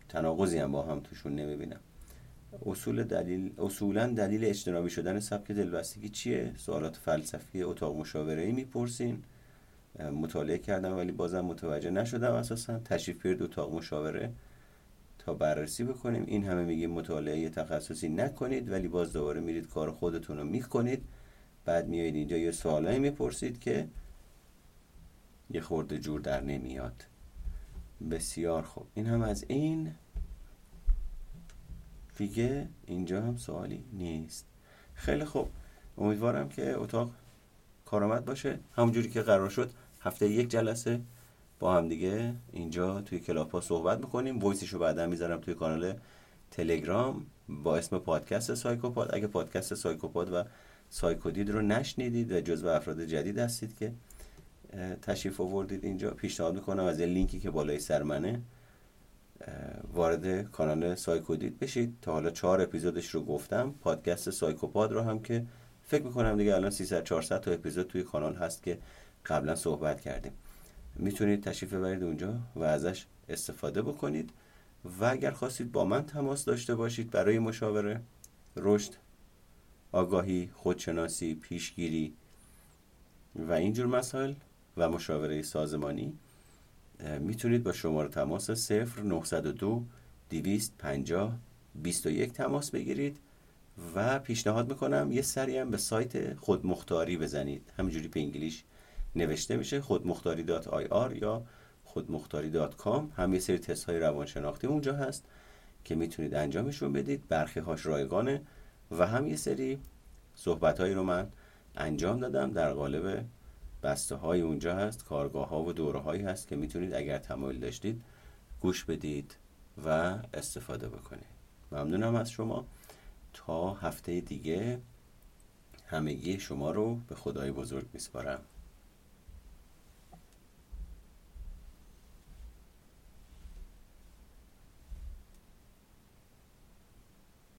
تناقضی هم با هم توشون نمی‌بینم. اصول دلیل اصولا دلیل اجتنابی شدن سبک دلبستگی چیه؟ سوالات فلسفی اتاق مشاوره ای می‌پرسین مطالعه کردم ولی بازم متوجه نشدم اساسا. تشریف بیارید اتاق مشاوره تا بررسی بکنیم. این همه میگیم مطالعه تخصصی نکنید ولی باز دوباره میرید کار خودتون رو می‌کنید. بعد میایید اینجا یه سوالایی می‌پرسید که یه خورده جور در نمیاد. بسیار خوب. این هم از این. دیگه اینجا هم سوالی نیست. خیلی خوب. امیدوارم که اتاق کارآمد باشه. همونجوری که قرار شد هفته یک جلسه با هم دیگه اینجا توی Clubhouse صحبت می‌کنیم. voice ش رو بعدا می‌ذارم توی کانال تلگرام با اسم پادکست سایکوپاد. اگه پادکست سایکوپاد و سایکودید رو نشنیدید و جزو افراد جدید هستید که تشریف آوردید اینجا. پیشنهاد می‌کنم از لینکی که بالای سر منه وارد کانال سایکودید بشید. تا حالا چهار اپیزودش رو گفتم. پادکست سایکوپاد رو هم که فکر می‌کنم دیگه الان 300 400 تا اپیزود توی کانال هست که قبلا صحبت کردیم. می‌تونید تشریف ببرید اونجا و ازش استفاده بکنید. و اگر خواستید با من تماس داشته باشید برای مشاوره رشد آگاهی خودشناسی پیشگیری و اینجور مسائل و مشاوره سازمانی می‌تونید با شماره تماس 0 902 250 21 تماس بگیرید و پیشنهاد می‌کنم یه سری هم به سایت خودمختاری بزنید. همینجوری به English نوشته میشه خودمختاری dot ir یا خودمختاری dot com. هم یه سری تست های روانشناختی اونجا هست که می‌تونید انجامشون بدید. برخی هاش رایگانه. و هم یه سری صحبت هایی رو من انجام دادم. در قالب بسته های اونجا هست کارگاه ها و دوره هایی هست که می‌تونید اگر تمایل داشتید گوش بدید و استفاده بکنید. ممنونم از شما. تا هفته دیگه همگی شما رو به خدای بزرگ میسپارم.